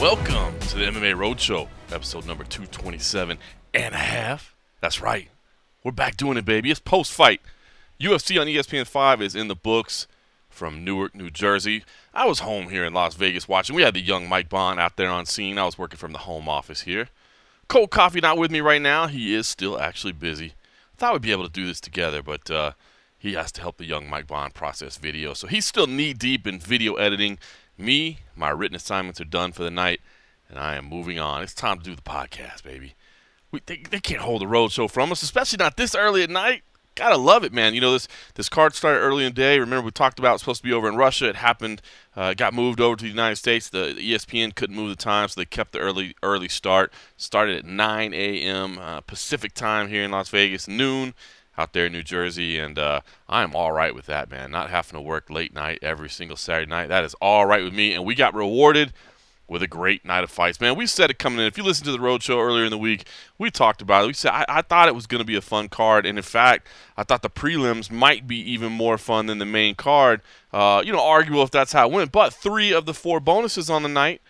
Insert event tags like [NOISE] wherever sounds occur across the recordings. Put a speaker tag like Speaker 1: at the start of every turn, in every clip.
Speaker 1: Welcome to the MMA Roadshow, episode number 227 and a half. That's right. We're back doing it, baby. It's post fight. UFC on ESPN 5 is in the books from Newark, New Jersey. I was home here in Las Vegas watching. We had the young Mike Bohn out there on scene. I was working from the home office here. Cold Coffee not with me right now. He is still actually busy. I Thought we'd be able to do this together, but uh, he has to help the young Mike Bohn process video. So he's still knee deep in video editing. Me, my written assignments are done for the night, and I am moving on. It's time to do the podcast, baby. We, they, they can't hold the road show from us, especially not this early at night. Gotta love it, man. You know this this card started early in the day. Remember we talked about supposed to be over in Russia. It happened, uh, got moved over to the United States. The, the, ESPN couldn't move the time, so they kept the early early start. Started at 9 a.m. Uh, Pacific time here in Las Vegas, noon out there in New Jersey, and uh, I am all right with that, man. Not having to work late night every single Saturday night. That is all right with me, and we got rewarded with a great night of fights, man. We said it coming in. If you listened to the road show earlier in the week, we talked about it. We said I, I thought it was going to be a fun card, and in fact, I thought the prelims might be even more fun than the main card. Uh, you know, arguable if that's how it went, but three of the four bonuses on the night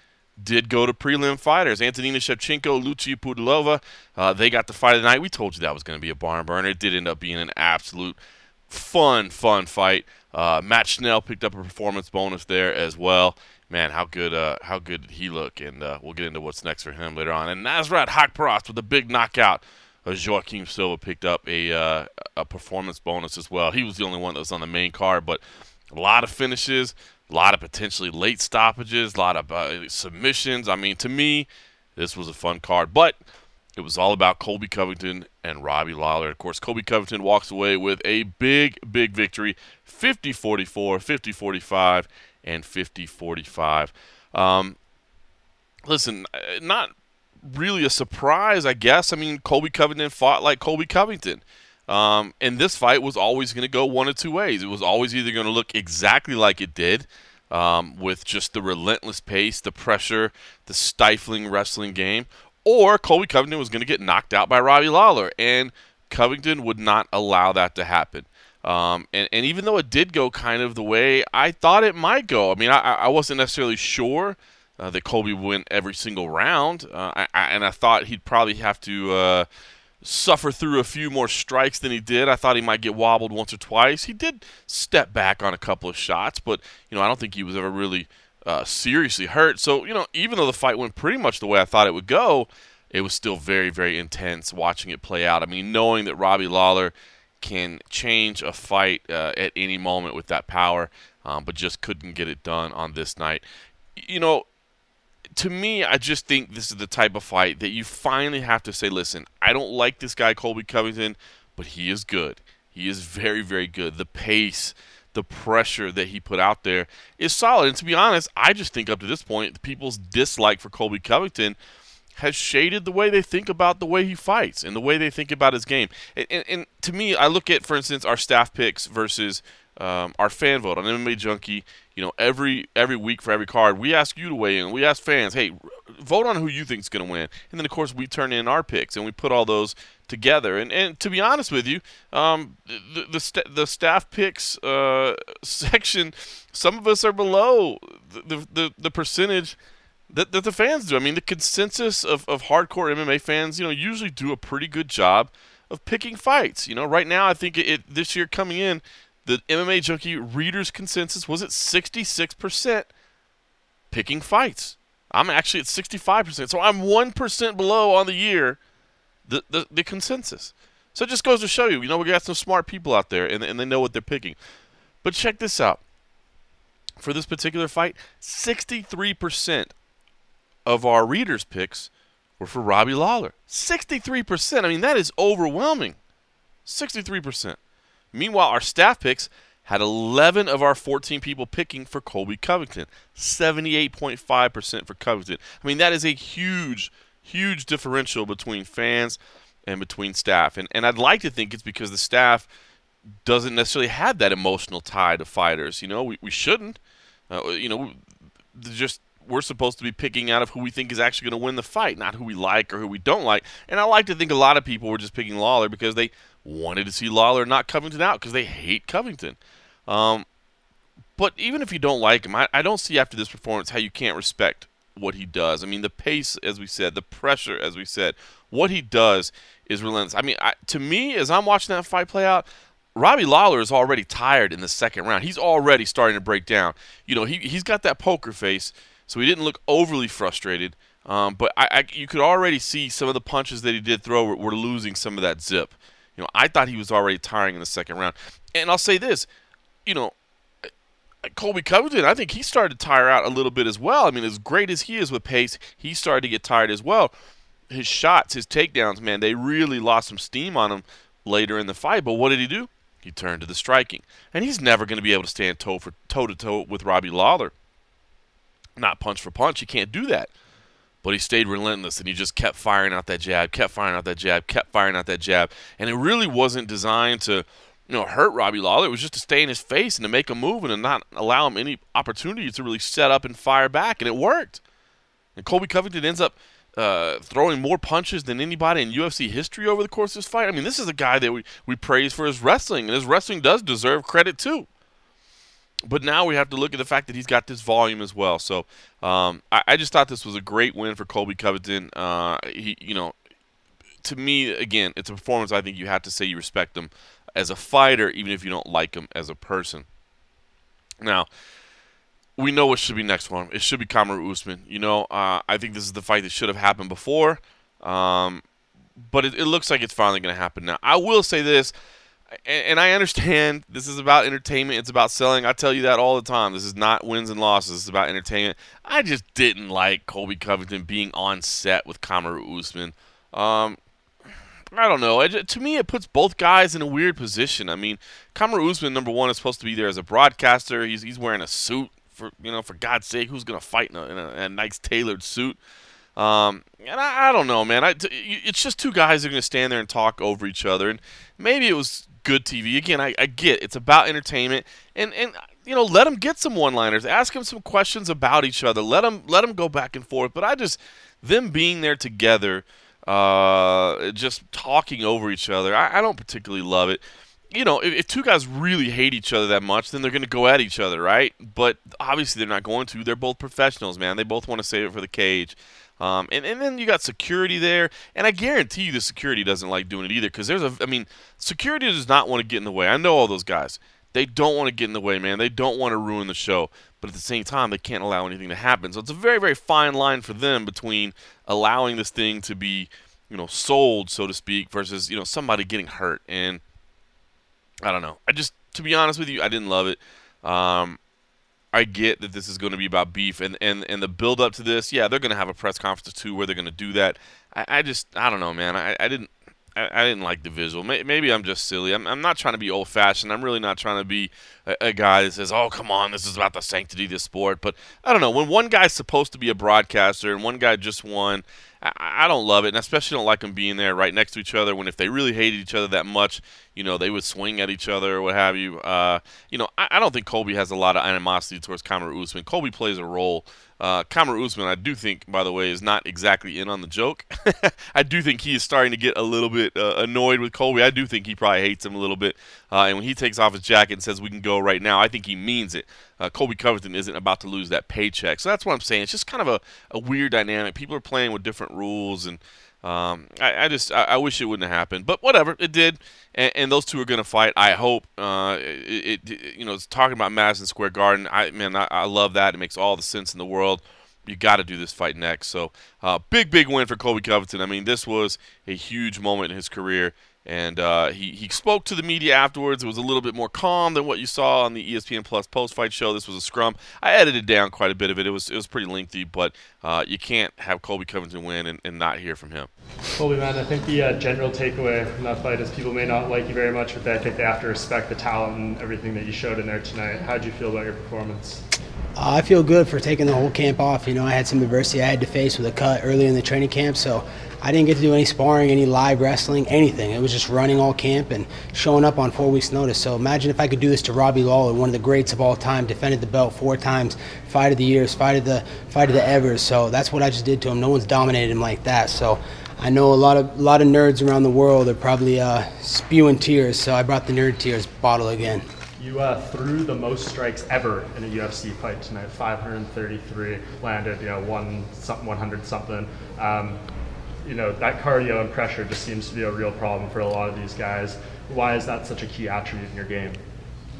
Speaker 1: did go to prelim fighters. Antonina Shevchenko, Lucia Pudilova, uh, they got the fight of the night. We told you that was going to be a barn burner. It did end up being an absolute fun, fun fight. Uh, Matt Schnell picked up a performance bonus there as well. Man, how good, uh, how good did he look? And uh, we'll get into what's next for him later on. And Nasrat Haqparast with a big knockout. Uh, Joaquim Silva picked up a uh, a performance bonus as well. He was the only one that was on the main card, but a lot of finishes, a lot of potentially late stoppages, a lot of uh, submissions. I mean, to me, this was a fun card, but it was all about Colby Covington and Robbie Lawler. Of course, Colby Covington walks away with a big, big victory 50 44, 50 45, and 50 45. Um, listen, uh, not really a surprise, I guess. I mean, Colby Covington fought like Colby Covington. Um, and this fight was always going to go one of two ways. It was always either going to look exactly like it did, um, with just the relentless pace, the pressure, the stifling wrestling game, or Colby Covington was going to get knocked out by Robbie Lawler. And Covington would not allow that to happen. Um, and, and even though it did go kind of the way I thought it might go, I mean, I, I wasn't necessarily sure uh, that Colby win every single round. Uh, I, I, and I thought he'd probably have to. Uh, suffer through a few more strikes than he did. I thought he might get wobbled once or twice. He did step back on a couple of shots, but you know I don't think he was ever really uh, seriously hurt. So you know even though the fight went pretty much the way I thought it would go, it was still very very intense watching it play out. I mean knowing that Robbie Lawler can change a fight uh, at any moment with that power, um, but just couldn't get it done on this night. You know, to me, I just think this is the type of fight that you finally have to say, listen, I don't like this guy, Colby Covington, but he is good. He is very, very good. The pace, the pressure that he put out there is solid. And to be honest, I just think up to this point, the people's dislike for Colby Covington has shaded the way they think about the way he fights and the way they think about his game. And, and, and to me, I look at, for instance, our staff picks versus um, our fan vote on MMA Junkie. You know, every every week for every card, we ask you to weigh in. We ask fans, hey, vote on who you think is going to win, and then of course we turn in our picks and we put all those together. And and to be honest with you, um, the the, st- the staff picks uh, [LAUGHS] section, some of us are below the the, the percentage that, that the fans do. I mean, the consensus of, of hardcore MMA fans, you know, usually do a pretty good job of picking fights. You know, right now I think it, it this year coming in the MMA Junkie readers' consensus was at 66% picking fights. I'm actually at 65%. So I'm 1% below on the year the, the, the consensus. So it just goes to show you, you know, we got some smart people out there and, and they know what they're picking. But check this out. For this particular fight, 63% of our readers' picks were for Robbie Lawler. 63%. I mean, that is overwhelming. 63%. Meanwhile, our staff picks had 11 of our 14 people picking for Colby Covington, 78.5% for Covington. I mean, that is a huge, huge differential between fans and between staff. And, and I'd like to think it's because the staff doesn't necessarily have that emotional tie to fighters. You know, we, we shouldn't. Uh, you know, just we're supposed to be picking out of who we think is actually going to win the fight, not who we like or who we don't like. And I like to think a lot of people were just picking Lawler because they wanted to see Lawler not Covington out because they hate Covington. Um, but even if you don't like him, I, I don't see after this performance how you can't respect what he does. I mean, the pace, as we said, the pressure, as we said, what he does is relentless. I mean, I, to me, as I'm watching that fight play out, Robbie Lawler is already tired in the second round. He's already starting to break down. You know, he he's got that poker face, so he didn't look overly frustrated. Um, but I, I, you could already see some of the punches that he did throw were, were losing some of that zip. You know, I thought he was already tiring in the second round. And I'll say this, you know, Colby Covington, I think he started to tire out a little bit as well. I mean, as great as he is with pace, he started to get tired as well. His shots, his takedowns, man, they really lost some steam on him later in the fight. But what did he do? He turned to the striking, and he's never going to be able to stand toe for toe to toe with Robbie Lawler. Not punch for punch, he can't do that. But he stayed relentless, and he just kept firing out that jab, kept firing out that jab, kept firing out that jab, and it really wasn't designed to, you know, hurt Robbie Lawler. It was just to stay in his face and to make a move and to not allow him any opportunity to really set up and fire back, and it worked. And Colby Covington ends up uh, throwing more punches than anybody in UFC history over the course of this fight. I mean, this is a guy that we, we praise for his wrestling, and his wrestling does deserve credit too. But now we have to look at the fact that he's got this volume as well. So um, I, I, just thought this was a great win for Colby Covington. Uh, he, you know, to me, again, it's a performance. I think you have to say you respect him as a fighter, even if you don't like him as a person. Now, we know what should be next for him. It should be Kamaru Usman. You know, uh, I think this is the fight that should have happened before, um, but it, it, looks like it's finally going to happen now. I will say this, and, I understand this is about entertainment. It's about selling. I tell you that all the time. This is not wins and losses. It's about entertainment. I just didn't like Colby Covington being on set with Kamaru Usman. Um, I don't know. It, to me, it puts both guys in a weird position. I mean, Kamaru Usman, number one, is supposed to be there as a broadcaster. He's he's wearing a suit for you know, for God's sake, who's gonna fight in a, in a, a nice tailored suit? Um, and I, I, don't know, man. I, it's just two guys are gonna stand there and talk over each other, and maybe it was good TV. Again, I, I get it's about entertainment, and and you know, let them get some one-liners, ask them some questions about each other, let them let them go back and forth. But I just them being there together, uh, just talking over each other, I, I don't particularly love it you know, if, if, two guys really hate each other that much, then they're going to go at each other, right? But obviously, they're not going to. They're both professionals, man. They both want to save it for the cage. Um, and, and then you got security there, and I guarantee you the security doesn't like doing it either because there's a, I mean, security does not want to get in the way. I know all those guys. They don't want to get in the way, man. They don't want to ruin the show, but at the same time, they can't allow anything to happen. So it's a very, very fine line for them between allowing this thing to be, you know, sold, so to speak, versus you know somebody getting hurt. And I don't know. I just, to be honest with you, I didn't love it. Um, I get that this is going to be about beef, and and and the build up to this, yeah, they're going to have a press conference too where they're going to do that. I, I, just, I don't know, man. I, I didn't. I, didn't like the visual. Maybe I'm just silly. I'm, I'm not trying to be old fashioned. I'm really not trying to be a, a, guy that says, oh, come on, this is about the sanctity of the sport. But I don't know. When one guy's supposed to be a broadcaster and one guy just won, I, I don't love it. And I especially don't like them being there right next to each other when if they really hated each other that much, you know, they would swing at each other or what have you. Uh, you know, I, I, don't think Colby has a lot of animosity towards Kamaru Usman. Colby plays a role. Uh, Kamaru Usman, I do think, by the way, is not exactly in on the joke. [LAUGHS] I do think he is starting to get a little bit uh, annoyed with Colby. I do think he probably hates him a little bit. Uh, and when he takes off his jacket and says we can go right now, I think he means it. Uh, Colby Covington isn't about to lose that paycheck. So that's what I'm saying. It's just kind of a, a weird dynamic. People are playing with different rules and – um, I, I, just I, I, wish it wouldn't have happened, but whatever, it did, and, and those two are going to fight. I hope. Uh, it, it, you know it's talking about Madison Square Garden. I man, I, I love that. It makes all the sense in the world. You got to do this fight next. So uh, big big win for Colby Covington. I mean, this was a huge moment in his career. And uh, he, he spoke to the media afterwards. It was a little bit more calm than what you saw on the ESPN Plus post fight show. This was a scrum. I edited down quite a bit of it. It was it was pretty lengthy, but uh, you can't have Colby Covington win and, and not hear from him.
Speaker 2: Colby, man, I think the uh, general takeaway from that fight is people may not like you very much, but I think they have to respect the talent and everything that you showed in there tonight. How did you feel about your performance?
Speaker 3: Uh, I feel good for taking the whole camp off. You know, I had some adversity I had to face with a cut early in the training camp, so I didn't get to do any sparring, any live wrestling, anything. It was just running all camp and showing up on four weeks' notice. So imagine if I could do this to Robbie Lawler, one of the greats of all time, defended the belt four times, fight of the years, fight of the fight of the evers. So that's what I just did to him. No one's dominated him like that. So I know a lot of a lot of nerds around the world are probably uh, spewing tears. So I brought the nerd tears bottle again.
Speaker 2: You uh, threw the most strikes ever in a UFC fight tonight, 533 landed, you know, one something, 100 something. Um, you know, that cardio and pressure just seems to be a real problem for a lot of these guys. Why is that such a key attribute in your game?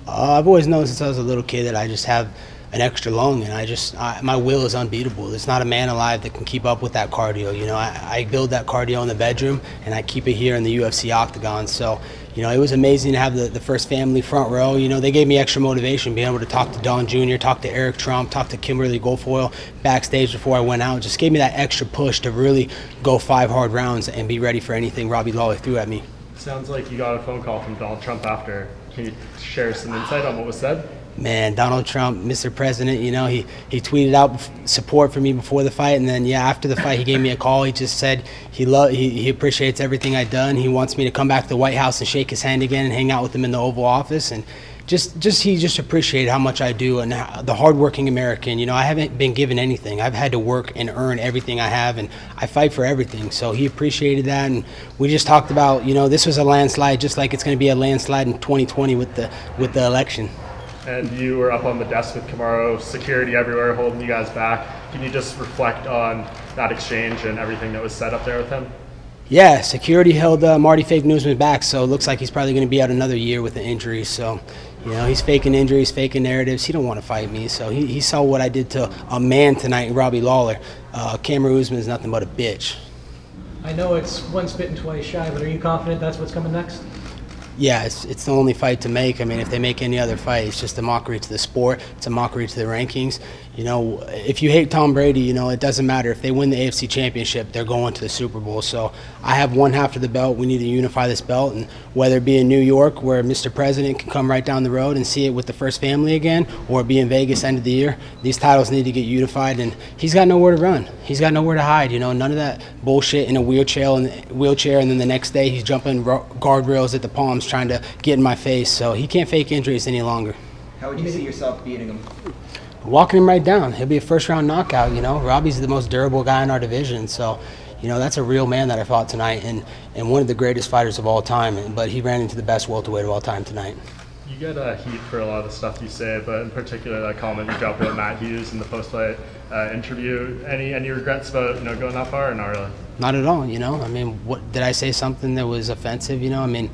Speaker 3: Uh, I've always known since I was a little kid that I just have an extra lung, and I just I, my will is unbeatable. There's not a man alive that can keep up with that cardio. You know, I, I build that cardio in the bedroom, and I keep it here in the UFC octagon. So, you know, it was amazing to have the, the first family front row. You know, they gave me extra motivation, being able to talk to Don Jr., talk to Eric Trump, talk to Kimberly Guilfoyle backstage before I went out. Just gave me that extra push to really go five hard rounds and be ready for anything Robbie Lawler threw at me.
Speaker 2: Sounds like you got a phone call from Donald Trump after. Can you share some insight on what was said?
Speaker 3: Man, Donald Trump, Mr. President, you know, he, he tweeted out support for me before the fight, and then yeah, after the fight, he gave me a call. He just said he love he, he appreciates everything I've done. He wants me to come back to the White House and shake his hand again and hang out with him in the Oval Office, and just just he just appreciated how much I do and how, the hardworking American. You know, I haven't been given anything. I've had to work and earn everything I have, and I fight for everything. So he appreciated that, and we just talked about you know this was a landslide, just like it's going to be a landslide in 2020 with the with the election
Speaker 2: and you were up on the desk with Kamaru, security everywhere holding you guys back. Can you just reflect on that exchange and everything that was said up there with him?
Speaker 3: Yeah, security held uh, Marty Fake Newsman back, so it looks like he's probably going to be out another year with the injury. So, you know, he's faking injuries, faking narratives. He don't want to fight me, so he, he saw what I did to a man tonight, Robbie Lawler. Uh, Kamaru Usman is nothing but a bitch.
Speaker 4: I know it's one spit and twice shy, but are you confident that's what's coming next?
Speaker 3: Yeah, it's, it's the only fight to make. I mean, if they make any other fight, it's just a mockery to the sport. It's a mockery to the rankings. You know, if you hate Tom Brady, you know, it doesn't matter. If they win the AFC Championship, they're going to the Super Bowl. So I have one half of the belt. We need to unify this belt. And whether it be in New York, where Mr. President can come right down the road and see it with the first family again, or be in Vegas end of the year, these titles need to get unified. And he's got nowhere to run. He's got nowhere to hide. You know, none of that bullshit in a wheelchair and wheelchair, and then the next day he's jumping guardrails at the Palms trying to get in my face. So he can't fake injuries any longer.
Speaker 5: How would you see yourself beating him?
Speaker 3: Walking him right down. He'll be a first round knockout. You know, Robbie's the most durable guy in our division, so. You know that's a real man that I fought tonight, and, and one of the greatest fighters of all time. But he ran into the best welterweight of all time tonight.
Speaker 2: You get uh, heat for a lot of the stuff you say, but in particular that comment you dropped about Matt Hughes in the post-fight uh, interview. Any any regrets about you know going that far, or not really?
Speaker 3: Not at all. You know, I mean, what did I say something that was offensive? You know, I mean,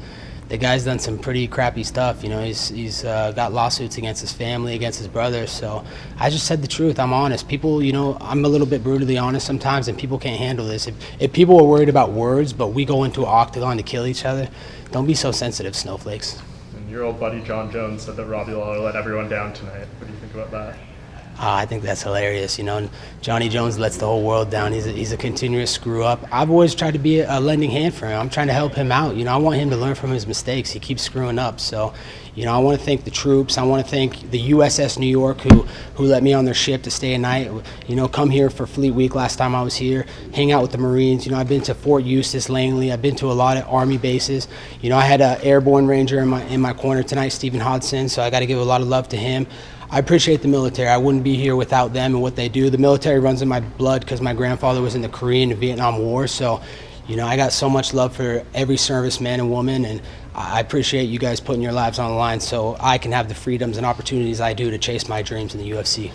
Speaker 3: the guy's done some pretty crappy stuff. You know, he's he's uh, got lawsuits against his family, against his brother. So I just said the truth. I'm honest. People, you know, I'm a little bit brutally honest sometimes, and people can't handle this. If if people are worried about words, but we go into an octagon to kill each other, don't be so sensitive, snowflakes.
Speaker 2: And your old buddy Jon Jones said that Robbie Lawler let everyone down tonight. What do you think about that?
Speaker 3: Uh, I think that's hilarious. You know, Johnny Jones lets the whole world down. He's a, he's a continuous screw up. I've always tried to be a, a lending hand for him. I'm trying to help him out. You know, I want him to learn from his mistakes. He keeps screwing up. So, you know, I want to thank the troops. I want to thank the USS New York who who let me on their ship to stay a night. You know, come here for Fleet Week last time I was here, hang out with the Marines. You know, I've been to Fort Eustis, Langley. I've been to a lot of Army bases. You know, I had an airborne ranger in my in my corner tonight, Stephen Hodson. So I got to give a lot of love to him. I appreciate the military. I wouldn't be here without them and what they do. The military runs in my blood because my grandfather was in the Korean and Vietnam War. So, you know, I got so much love for every serviceman and woman, and I appreciate you guys putting your lives on the line so I can have the freedoms and opportunities I do to chase my dreams in the UFC.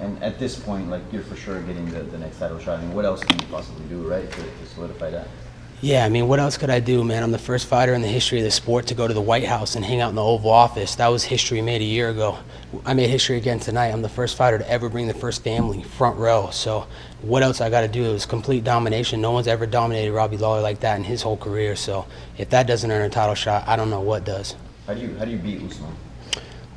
Speaker 5: And at this point, like you're for sure getting the, the next title shot. I mean, what else can you possibly do, right, to, to solidify that?
Speaker 3: Yeah, I mean, what else could I do, man? I'm the first fighter in the history of the sport to go to the White House and hang out in the Oval Office. That was history made a year ago. I made history again tonight. I'm the first fighter to ever bring the first family front row. So, what else I got to do? It was complete domination. No one's ever dominated Robbie Lawler like that in his whole career. So, if that doesn't earn a title shot, I don't know what does.
Speaker 5: How do you how do you beat Usman?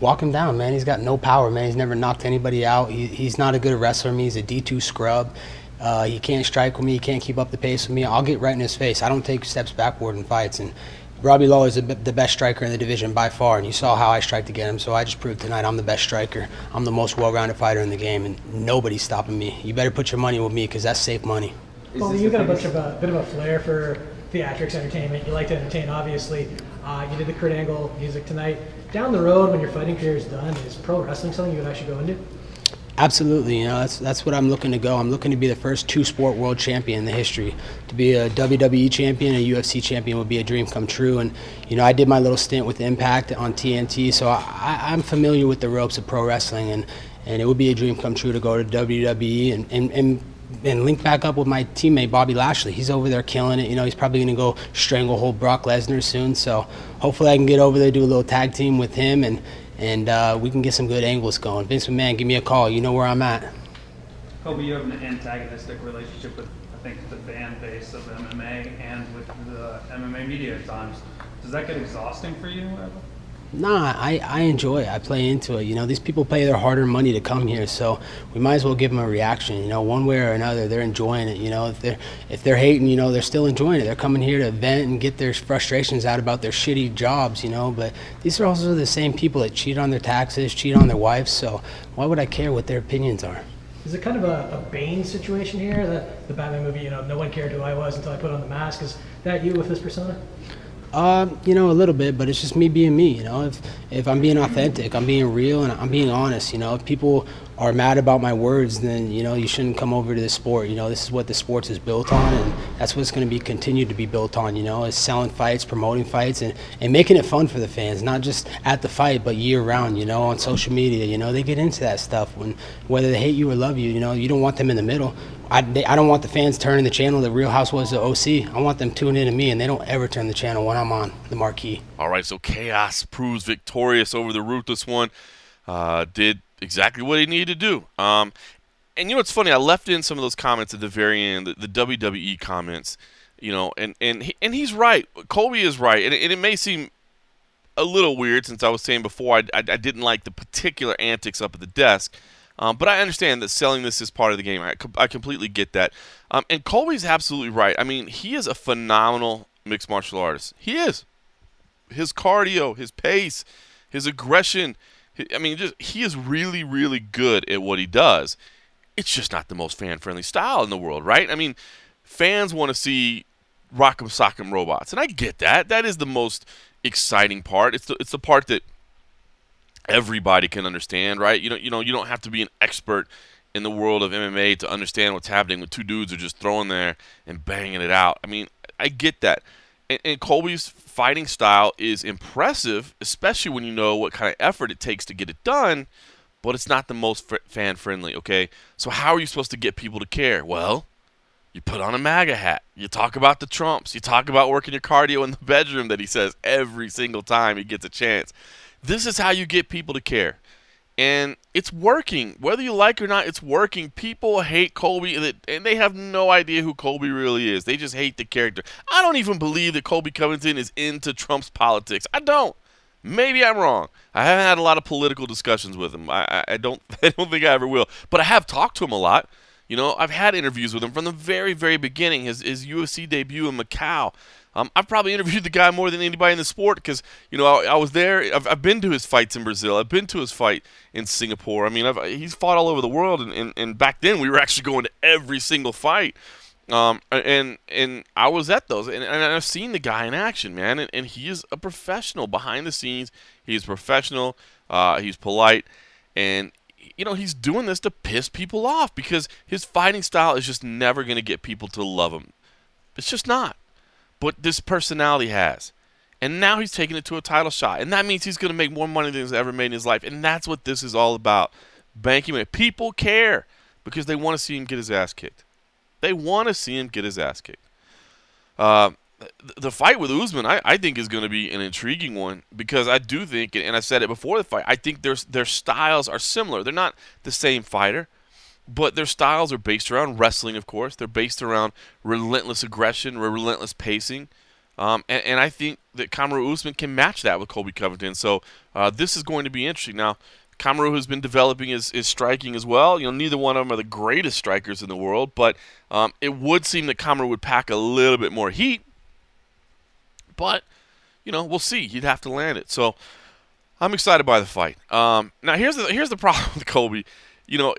Speaker 3: Walk him down, man. He's got no power, man. He's never knocked anybody out. He, he's not a good wrestler. Me, he's a D2 scrub. Uh, he can't strike with me. He can't keep up the pace with me. I'll get right in his face. I don't take steps backward in fights. And Robbie Lawler is the best striker in the division by far. And you saw how I strike to get him. So I just proved tonight I'm the best striker. I'm the most well-rounded fighter in the game, and nobody's stopping me. You better put your money with me because that's safe money.
Speaker 4: Well, you
Speaker 5: the
Speaker 4: got a bunch of a bit of a flair for theatrics, entertainment. You like to entertain, obviously. Uh, you did the Kurt Angle music tonight. Down the road, when your fighting career is done, is pro wrestling something you would actually go into?
Speaker 3: Absolutely, you know that's that's what I'm looking to go. I'm looking to be the first two-sport world champion in the history. To be a WWE champion, a UFC champion would be a dream come true. And you know, I did my little stint with Impact on TNT, so I, I'm familiar with the ropes of pro wrestling, and and it would be a dream come true to go to WWE and and. and and link back up with my teammate Bobby Lashley. He's over there killing it. You know, he's probably going to go stranglehold Brock Lesnar soon. So hopefully, I can get over there, do a little tag team with him, and and uh, we can get some good angles going. Vince McMahon, give me a call. You know where I'm at.
Speaker 6: Colby, you have an antagonistic relationship with, I think, the fan base of MMA and with the MMA media at times. Does that get exhausting for you ever?
Speaker 3: Nah, I, I enjoy it. I play into it. You know, these people pay their hard-earned money to come here, so we might as well give them a reaction. You know, one way or another, they're enjoying it. You know, if they're if they're hating, you know, they're still enjoying it. They're coming here to vent and get their frustrations out about their shitty jobs. You know, but these are also the same people that cheat on their taxes, cheat on their wives. So why would I care what their opinions are?
Speaker 4: Is it kind of a, a Bane situation here? The, the Batman movie, you know, no one cared who I was until I put on the mask. Is that you with this persona?
Speaker 3: Um, you know, a little bit, but it's just me being me. You know, if if I'm being authentic, I'm being real, and I'm being honest. You know, if people are mad about my words, then you know you shouldn't come over to this sport. You know, this is what the sports is built on, and that's what's going to be continued to be built on. You know, is selling fights, promoting fights, and and making it fun for the fans, not just at the fight, but year round. You know, on social media. You know, they get into that stuff when whether they hate you or love you. You know, you don't want them in the middle. I, they, I don't want the fans turning the channel to Real Housewives of OC. I want them tuning in to me, and they don't ever turn the channel when I'm on the marquee.
Speaker 1: All right, so Chaos proves victorious over the Ruthless One. Uh, did exactly what he needed to do. Um, and you know what's funny? I left in some of those comments at the very end, the, the WWE comments. You know, and and he, and he's right. Colby is right, and, and it may seem a little weird since I was saying before I, I, I didn't like the particular antics up at the desk. Um, but I understand that selling this is part of the game. I, I completely get that. Um, and Colby's absolutely right. I mean, he is a phenomenal mixed martial artist. He is. His cardio, his pace, his aggression. I mean, just he is really, really good at what he does. It's just not the most fan-friendly style in the world, right? I mean, fans want to see rock'em sock'em robots, and I get that. That is the most exciting part. It's the it's the part that everybody can understand, right? You know, you know, you don't have to be an expert in the world of MMA to understand what's happening when two dudes are just throwing there and banging it out. I mean, I get that. And, and Colby's fighting style is impressive, especially when you know what kind of effort it takes to get it done. But it's not the most fan friendly. Okay, so how are you supposed to get people to care? Well, you put on a MAGA hat. You talk about the Trumps. You talk about working your cardio in the bedroom that he says every single time he gets a chance. This is how you get people to care. And it's working. Whether you like it or not, it's working. People hate Colby, and they- have no idea who Colby really is. They just hate the character. I don't even believe that Colby Covington is into Trump's politics. I don't. Maybe I'm wrong. I haven't had a lot of political discussions with him. I, I, I don't. [LAUGHS] I don't think I ever will. But I have talked to him a lot. You know, I've had interviews with him from the very, very beginning. His his UFC debut in Macau. Um, I've probably interviewed the guy more than anybody in the sport because you know I, I was there. I've, I've been to his fights in Brazil. I've been to his fight in Singapore. I mean, I've, he's fought all over the world, and, and, and back then we were actually going to every single fight. Um, and and I was at those, and, and I've seen the guy in action, man, and, and he is a professional behind the scenes. He's professional. Uh, he's polite, and you know he's doing this to piss people off because his fighting style is just never going to get people to love him. It's just not. But this personality has. And now he's taking it to a title shot. And that means he's going to make more money than he's ever made in his life. And that's what this is all about. Banking money. People care because they want to see him get his ass kicked. They want to see him get his ass kicked. Uh, the fight with Usman, I, I think, is going to be an intriguing one because I do think, and I said it before the fight, I think their their styles are similar. They're not the same fighter, but their styles are based around wrestling, of course. They're based around relentless aggression, relentless pacing. Um, and, and I think that Kamaru Usman can match that with Colby Covington. So uh, this is going to be interesting. Now, Kamaru has been developing his, his striking as well. You know, neither one of them are the greatest strikers in the world, but um, it would seem that Kamaru would pack a little bit more heat. But, you know, we'll see. He'd have to land it. So I'm excited by the fight. Um, now, here's the, here's the [LAUGHS] problem with Colby. You know,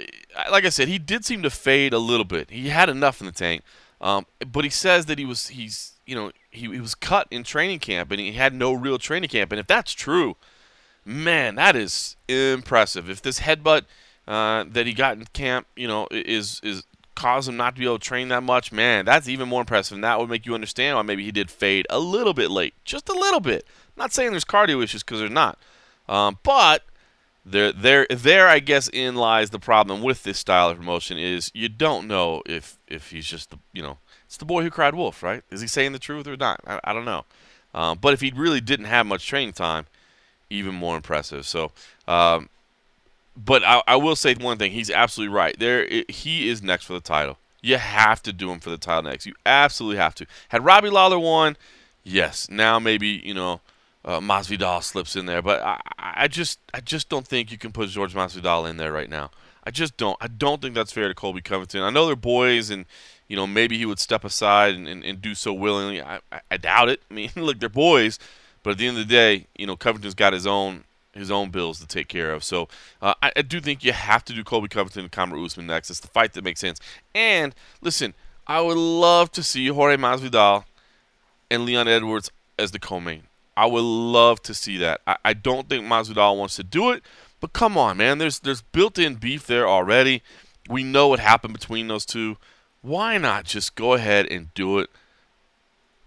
Speaker 1: like I said, he did seem to fade a little bit. He had enough in the tank. Um, but he says that he was he's you know he, he was cut in training camp and he had no real training camp. And if that's true, man, that is impressive. If this headbutt uh, that he got in camp, you know, is is cause him not to be able to train that much, man, that's even more impressive. And that would make you understand why maybe he did fade a little bit late, just a little bit. I'm not saying there's cardio issues because there's not, um, but there, there, there. I guess in lies the problem with this style of promotion is you don't know if if he's just the you know it's the boy who cried wolf, right? Is he saying the truth or not? I, I don't know. Um, but if he really didn't have much training time, even more impressive. So, um, but I, I, will say one thing: he's absolutely right. There, it, he is next for the title. You have to do him for the title next. You absolutely have to. Had Robbie Lawler won, yes. Now maybe you know uh, Masvidal slips in there, but I, I just, I just don't think you can put George Masvidal in there right now. I just don't. I don't think that's fair to Colby Covington. I know they're boys, and you know maybe he would step aside and, and, and do so willingly. I, I, I doubt it. [LAUGHS] I mean, look, they're boys, but at the end of the day, you know Covington's got his own his own bills to take care of. So uh, I, I, do think you have to do Colby Covington and Kamaru Usman next. It's the fight that makes sense. And listen, I would love to see Jorge Masvidal and Leon Edwards as the co-main. I would love to see that. I, I don't think Masvidal wants to do it, but come on, man. There's there's built-in beef there already. We know what happened between those two. Why not just go ahead and do it?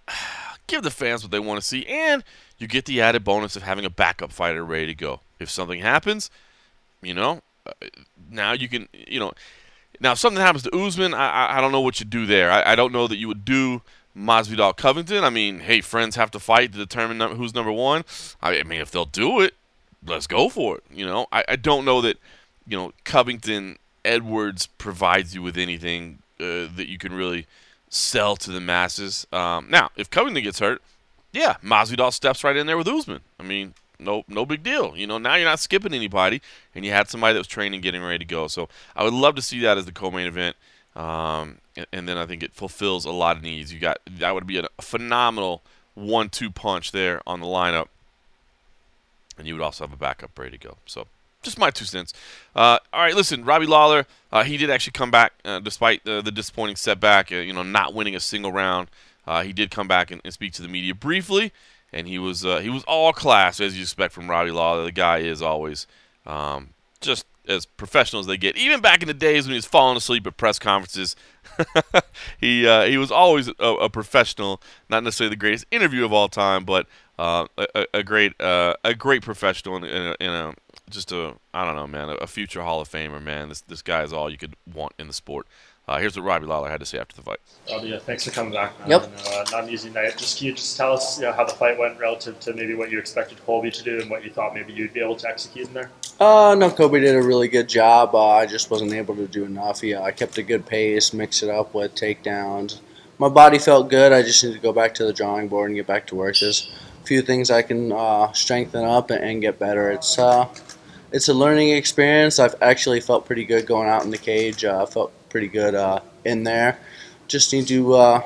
Speaker 1: [SIGHS] Give the fans what they want to see, and you get the added bonus of having a backup fighter ready to go. If something happens, you know, uh, now you can, you know, now if something happens to Usman, I, I don't know what you do there. I, I don't know that you would do Masvidal Covington. I mean, hey, friends have to fight to determine who's number one. I, mean, if they'll do it, let's go for it. You know, I, I don't know that, you know, Covington Edwards provides you with anything uh, that you can really sell to the masses. Um, now, if Covington gets hurt, yeah, Masvidal steps right in there with Usman. I mean, no, no big deal. You know, now you're not skipping anybody, and you had somebody that was training, getting ready to go. So I would love to see that as the co-main event. Um, and, then I think it fulfills a lot of needs. You got that would be a, a phenomenal one-two punch there on the lineup, and you would also have a backup ready to go. So just my two cents. Uh, all right, listen, Robbie Lawler, uh, he did actually come back uh, despite the, the disappointing setback. Uh, you know, not winning a single round. Uh, he did come back and, and, speak to the media briefly, and he was uh, he was all class as you expect from Robbie Lawler. The guy is always um, just as professional as they get. Even back in the days when he was falling asleep at press conferences, [LAUGHS] he uh, he was always a, a, professional. Not necessarily the greatest interview of all time, but uh, a, a, great uh, a great professional and, and, and just a I don't know, man, a, future Hall of Famer, man. This this guy is all you could want in the sport. Uh, here's what Robbie Lawler had to say after the fight.
Speaker 2: Oh, yeah, thanks for coming back. Man.
Speaker 7: Yep.
Speaker 2: Uh, not an easy night. Just can you just tell us you know, how the fight went relative to maybe what you expected Colby to do and what you thought maybe you'd be able to execute in there?
Speaker 7: Uh, no, Colby did a really good job. Uh, I just wasn't able to do enough. Yeah, I kept a good pace, mix it up with takedowns. My body felt good. I just need to go back to the drawing board and get back to work. There's a few things I can uh, strengthen up and, get better. It's uh, it's a learning experience. I've actually felt pretty good going out in the cage. Uh, felt pretty good uh, in there. Just need to uh,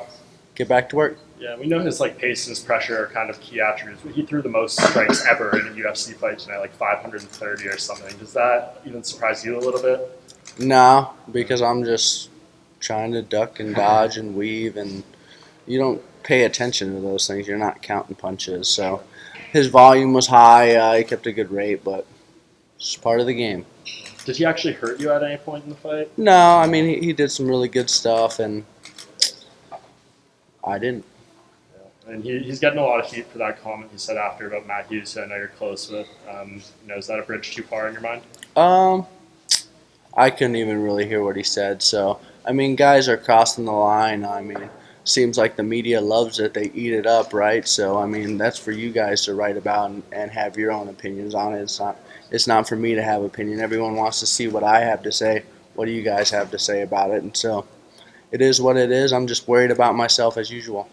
Speaker 7: get back to work.
Speaker 2: Yeah, we know his like pace and his pressure are kind of key attributes. He threw the most strikes ever in a UFC fight tonight, like 530 or something. Does that even surprise you a little bit?
Speaker 7: No, because I'm just trying to duck and [LAUGHS] dodge and weave, and you don't pay attention to those things. You're not counting punches. So his volume was high. Uh, he kept a good rate, but it's part of the game.
Speaker 2: Did he actually hurt you at any point in the fight?
Speaker 7: No, I mean he, he did some really good stuff, and I didn't.
Speaker 2: And he, he's getting a lot of heat for that comment he said after about Matt Hughes, who I know you're close with. Um, you know, is that a bridge too far in your mind?
Speaker 7: Um, I couldn't even really hear what he said. So I mean, guys are crossing the line. I mean, seems like the media loves it; they eat it up, right? So I mean, that's for you guys to write about and, and have your own opinions on it. It's not it's not for me to have opinion. Everyone wants to see what I have to say. What do you guys have to say about it? And so it is what it is. I'm just worried about myself as usual.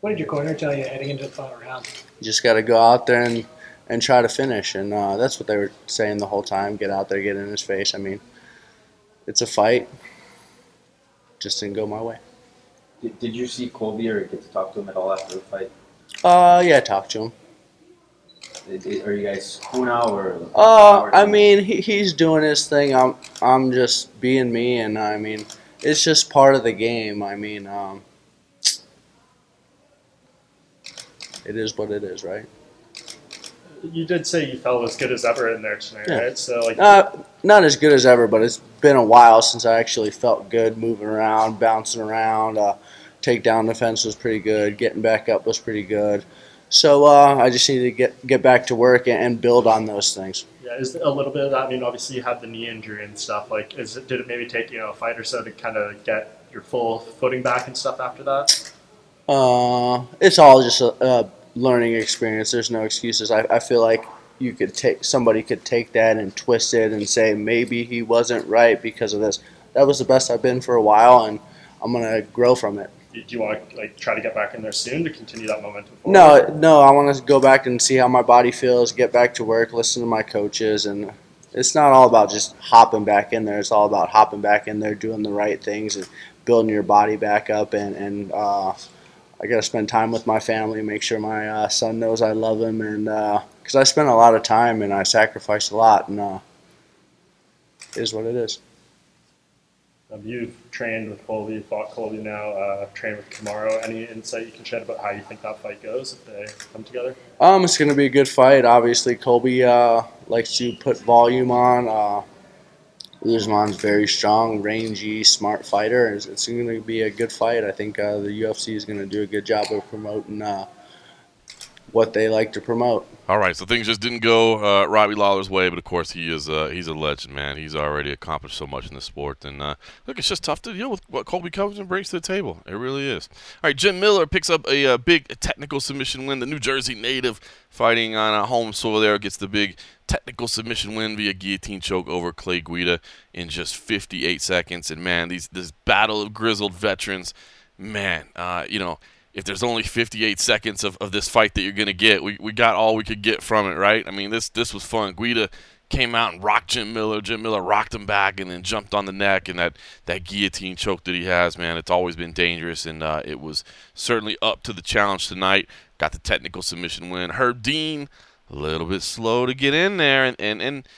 Speaker 4: What did your corner tell you heading into the final round?
Speaker 7: You just got to go out there and, and try to finish. And uh, that's what they were saying the whole time. Get out there, get in his face. I mean, it's a fight. Just didn't go my way.
Speaker 5: Did, did you see Colby or get to talk to him at all after the fight?
Speaker 7: Uh, yeah, I talked to him.
Speaker 5: Are you guys cool now or?
Speaker 7: Uh, I mean, he, he's doing his thing. I'm I'm just being me, and I mean, it's just part of the game. I mean, um, it is what it is, right?
Speaker 2: You did say you felt as good as ever in there tonight,
Speaker 7: Yeah.
Speaker 2: right? So like,
Speaker 7: Uh, not as good as ever, but it's been a while since I actually felt good moving around, bouncing around. Uh, takedown defense was pretty good. Getting back up was pretty good. So uh, I just need to get get back to work and, build on those things.
Speaker 2: yeah, is a little bit of that. I mean, obviously you had the knee injury and stuff. Like, is it, did it maybe take you know a fight or so to kind of get your full footing back and stuff after that?
Speaker 7: Uh, it's all just a, a learning experience. There's no excuses. I, I feel like you could take somebody could take that and twist it and say maybe he wasn't right because of this. That was the best I've been for a while, and I'm gonna grow from it.
Speaker 2: Do you want to like try to get back in there soon to continue that momentum?
Speaker 7: No, no, I want to go back and see how my body feels, get back to work, listen to my coaches, and it's not all about just hopping back in there. It's all about hopping back in there, doing the right things, and building your body back up. And and uh, I got to spend time with my family, make sure my uh, son knows I love him, and because I spent a lot of time and I sacrificed a lot, and uh, it is what it is.
Speaker 2: You've trained with Colby, fought Colby now, uh, trained with Kamaru. Any insight you can shed about how you think that fight goes if they come together?
Speaker 7: Um, it's going to be a good fight. Obviously, Colby uh, likes to put volume on. Usman's very strong, rangy, smart fighter. It's, it's going to be a good fight. I think uh, the UFC is going to do a good job of promoting uh, what they like to promote.
Speaker 1: All right, so things just didn't go uh, Robbie Lawler's way, but of course he is uh, he's a legend, man. He's already accomplished so much in the sport, and uh, look, it's just tough to deal with what Colby Covington brings to the table. It really is. All right, Jim Miller picks up a, uh big technical submission win. The New Jersey native fighting on a home soil there gets the big technical submission win via guillotine choke over Clay Guida in just 58 seconds. And man, these this battle of grizzled veterans, man, uh, you know if there's only 58 seconds of, of this fight that you're going to get, we, we got all we could get from it, right? I mean, this this was fun. Guida came out and rocked Jim Miller. Jim Miller rocked him back and then jumped on the neck. And that, that guillotine choke that he has, man, it's always been dangerous. And uh, it was certainly up to the challenge tonight. Got the technical submission win. Herb Dean, a little bit slow to get in there. And, and, and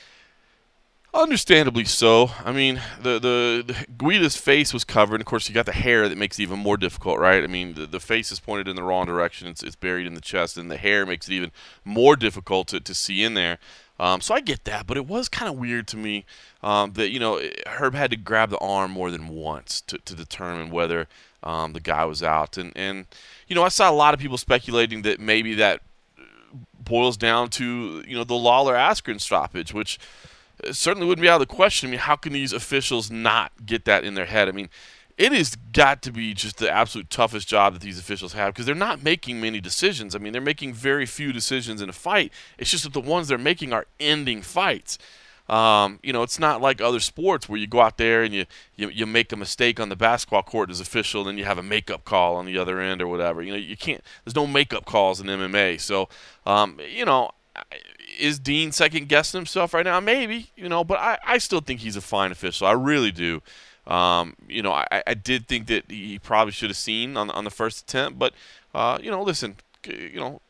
Speaker 1: Understandably so. I mean, the, the the Guida's face was covered. Of course, you got the hair that makes it even more difficult, right? I mean, the, the face is pointed in the wrong direction. It's, it's buried in the chest, and the hair makes it even more difficult to, to see in there. Um, so I get that, but it was kind of weird to me um, that you know Herb had to grab the arm more than once to, to determine whether um, the guy was out, and and you know I saw a lot of people speculating that maybe that boils down to you know the Lawler Askren stoppage, which certainly wouldn't be out of the question. I mean, how can these officials not get that in their head? I mean, it has got to be just the absolute toughest job that these officials have because they're not making many decisions. I mean, they're making very few decisions in a fight. It's just that the ones they're making are ending fights. Um, you know, it's not like other sports where you go out there and you, you, you make a mistake on the basketball court as official, and then you have a makeup call on the other end or whatever. You know, you can't. There's no makeup calls in MMA. So, um, you know, is Dean second guessing himself right now? Maybe, you know, but I, I still think he's a fine official. I really do. Um, you know, I, I did think that he probably should have seen on, on the first attempt, but, uh, you know, listen, you know,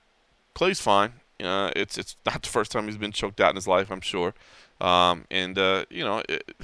Speaker 1: Clay's fine. Uh, it's it's not the first time he's been choked out in his life, I'm sure. Um, and uh, you know, it,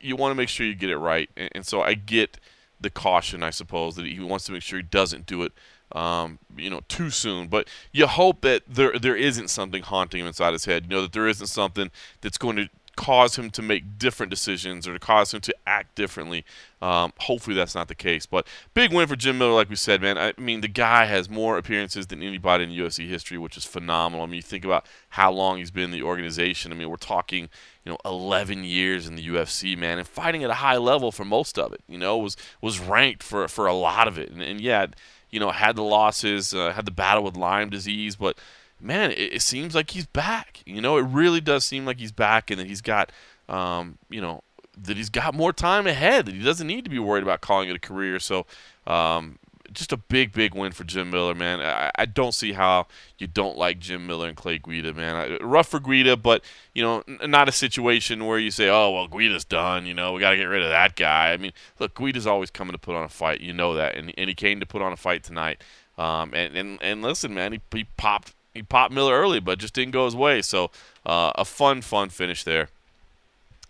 Speaker 1: you want to make sure you get it right, and, and, so I get the caution, I suppose, that he wants to make sure he doesn't do it um, you know, too soon. But you hope that there there isn't something haunting him inside his head. You know that there isn't something that's going to cause him to make different decisions or to cause him to act differently. Um, hopefully that's not the case. But big win for Jim Miller, like we said, man. I mean, the guy has more appearances than anybody in UFC history, which is phenomenal. I mean, you think about how long he's been in the organization. I mean, we're talking, you know, 11 years in the UFC, man, and fighting at a high level for most of it. You know, was was ranked for for a lot of it, and, and yeah you know, had the losses, uh, had the battle with Lyme disease, but man, it, it, seems like he's back. You know, it really does seem like he's back, and that he's got, um, you know, that he's got more time ahead. That he doesn't need to be worried about calling it a career. So, um, just a big, big win for Jim Miller, man. I, I, don't see how you don't like Jim Miller and Clay Guida, man. I, rough for Guida, but you know, n- not a situation where you say, "Oh, well, Guida's done." You know, we got to get rid of that guy. I mean, look, Guida's always coming to put on a fight. You know that, and, and he came to put on a fight tonight. Um, and, and and listen, man, he, he popped he popped Miller early, but just didn't go his way. So uh, a fun, fun finish there.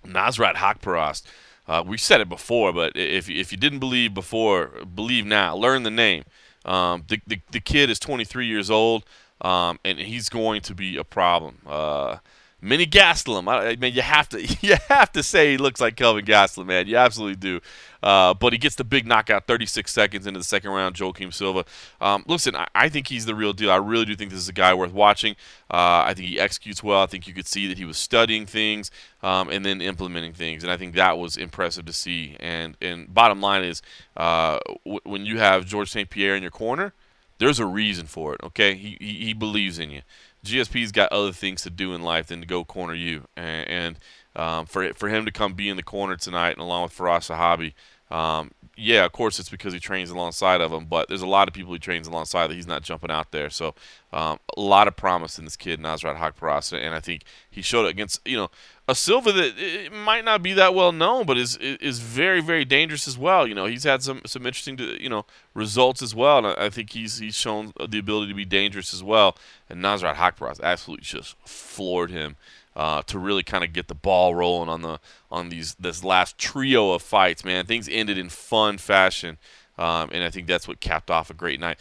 Speaker 1: Nasrat Haqparast Uh, we said it before, but if if you didn't believe before, believe now. Learn the name. Um, the, the the kid is 23 years old, um, and he's going to be a problem. Uh, Mini Gastelum. I, I mean, you have to [LAUGHS] you have to say he looks like Kelvin Gastelum, man. You absolutely do. Uh, but he gets the big knockout 36 seconds into the second round, Joaquim Silva. Um, listen, I, I, think he's the real deal. I really do think this is a guy worth watching. Uh, I think he executes well. I think you could see that he was studying things um, and then implementing things, and I think that was impressive to see. And and bottom line is, uh, w- when you have Georges St. Pierre in your corner, there's a reason for it. Okay, he, he, he believes in you. GSP's got other things to do in life than to go corner you, and, and um, for for him to come be in the corner tonight, and along with Firas Zahabi, um, yeah, of course it's because he trains alongside of him, but there's a lot of people he trains alongside that he's not jumping out there. So um, a lot of promise in this kid, Nasrat Haqparast, and I think he showed it against you know a Silva that it might not be that well known, but is is very very dangerous as well. You know he's had some some interesting you know results as well, and I think he's he's shown the ability to be dangerous as well. And Nasrat Haqparast absolutely just floored him uh, to really kind of get the ball rolling on the on these this last trio of fights. Man, things ended in fun fashion, um, and I think that's what capped off a great night.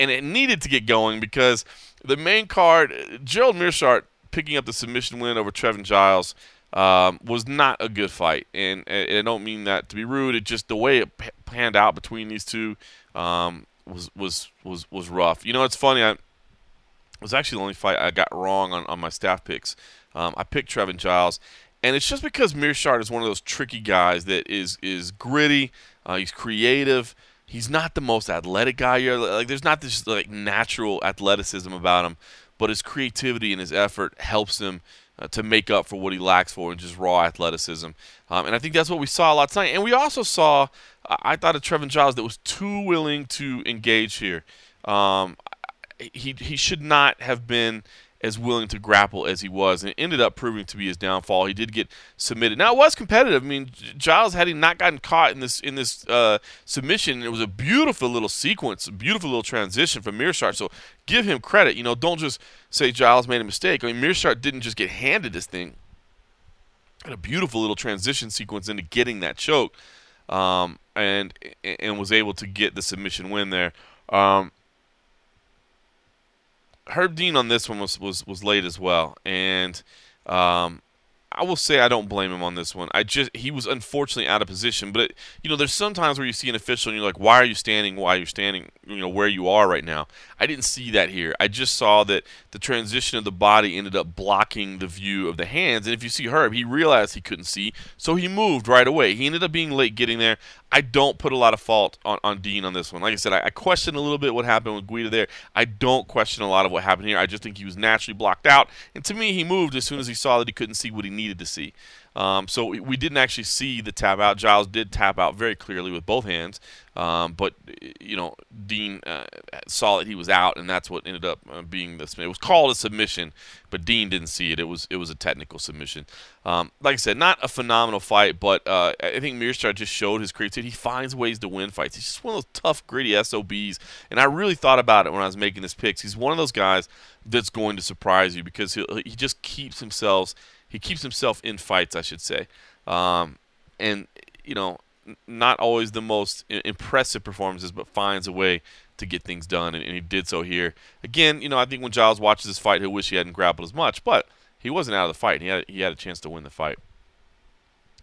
Speaker 1: And it needed to get going because the main card, Gerald Meerschaert picking up the submission win over Trevin Giles. Um, was not a good fight, and, and, I don't mean that to be rude. It just the way it panned out between these two um, was was was was rough. You know, it's funny. I, was actually the only fight I got wrong on, on my staff picks. Um, I picked Trevin Giles, and it's just because Meerschaert is one of those tricky guys that is is gritty. Uh, he's creative. He's not the most athletic guy. Like there's not this like natural athleticism about him, but his creativity and his effort helps him uh, to make up for what he lacks for in just raw athleticism. Um, and I think that's what we saw a lot tonight. And we also saw, I thought, a Trevin Giles that was too willing to engage here. Um, he he should not have been as willing to grapple as he was, and it ended up proving to be his downfall. He did get submitted. Now it was competitive. I mean, Giles had he not gotten caught in this in this uh, submission, it was a beautiful little sequence, a beautiful little transition from Meerschaert. So give him credit. You know, don't just say Giles made a mistake. I mean, Meerschaert didn't just get handed this thing. Had a beautiful little transition sequence into getting that choke, um, and and was able to get the submission win there. Um, Herb Dean on this one was was was late as well, and um, I will say I don't blame him on this one. I just he was unfortunately out of position, but it, you know, there's sometimes where you see an official and you're like, why are you standing? Why are you standing? You know where you are right now. I didn't see that here. I just saw that the transition of the body ended up blocking the view of the hands. And if you see Herb, he realized he couldn't see, so he moved right away. He ended up being late getting there. I don't put a lot of fault on, on Dean on this one. Like I said, I, I question a little bit what happened with Guida there. I don't question a lot of what happened here. I just think he was naturally blocked out. And to me, he moved as soon as he saw that he couldn't see what he needed to see. Um, so we didn't actually see the tap out. Giles did tap out very clearly with both hands, um, but you know Dean uh, saw that he was out, and that's what ended up uh, being the. submission. It was called a submission, but Dean didn't see it. It was it was a technical submission. Um, like I said, not a phenomenal fight, but uh, I think Meerschaert just showed his creativity. He finds ways to win fights. He's just one of those tough, gritty SOBs, and I really thought about it when I was making this picks. He's one of those guys that's going to surprise you because he he just keeps himself he keeps himself in fights, I should say. Um, and you know, not always the most impressive performances, but finds a way to get things done, and, and, he did so here. Again, you know, I think when Giles watches this fight, he'll wish he hadn't grappled as much, but he wasn't out of the fight. He had he had a chance to win the fight.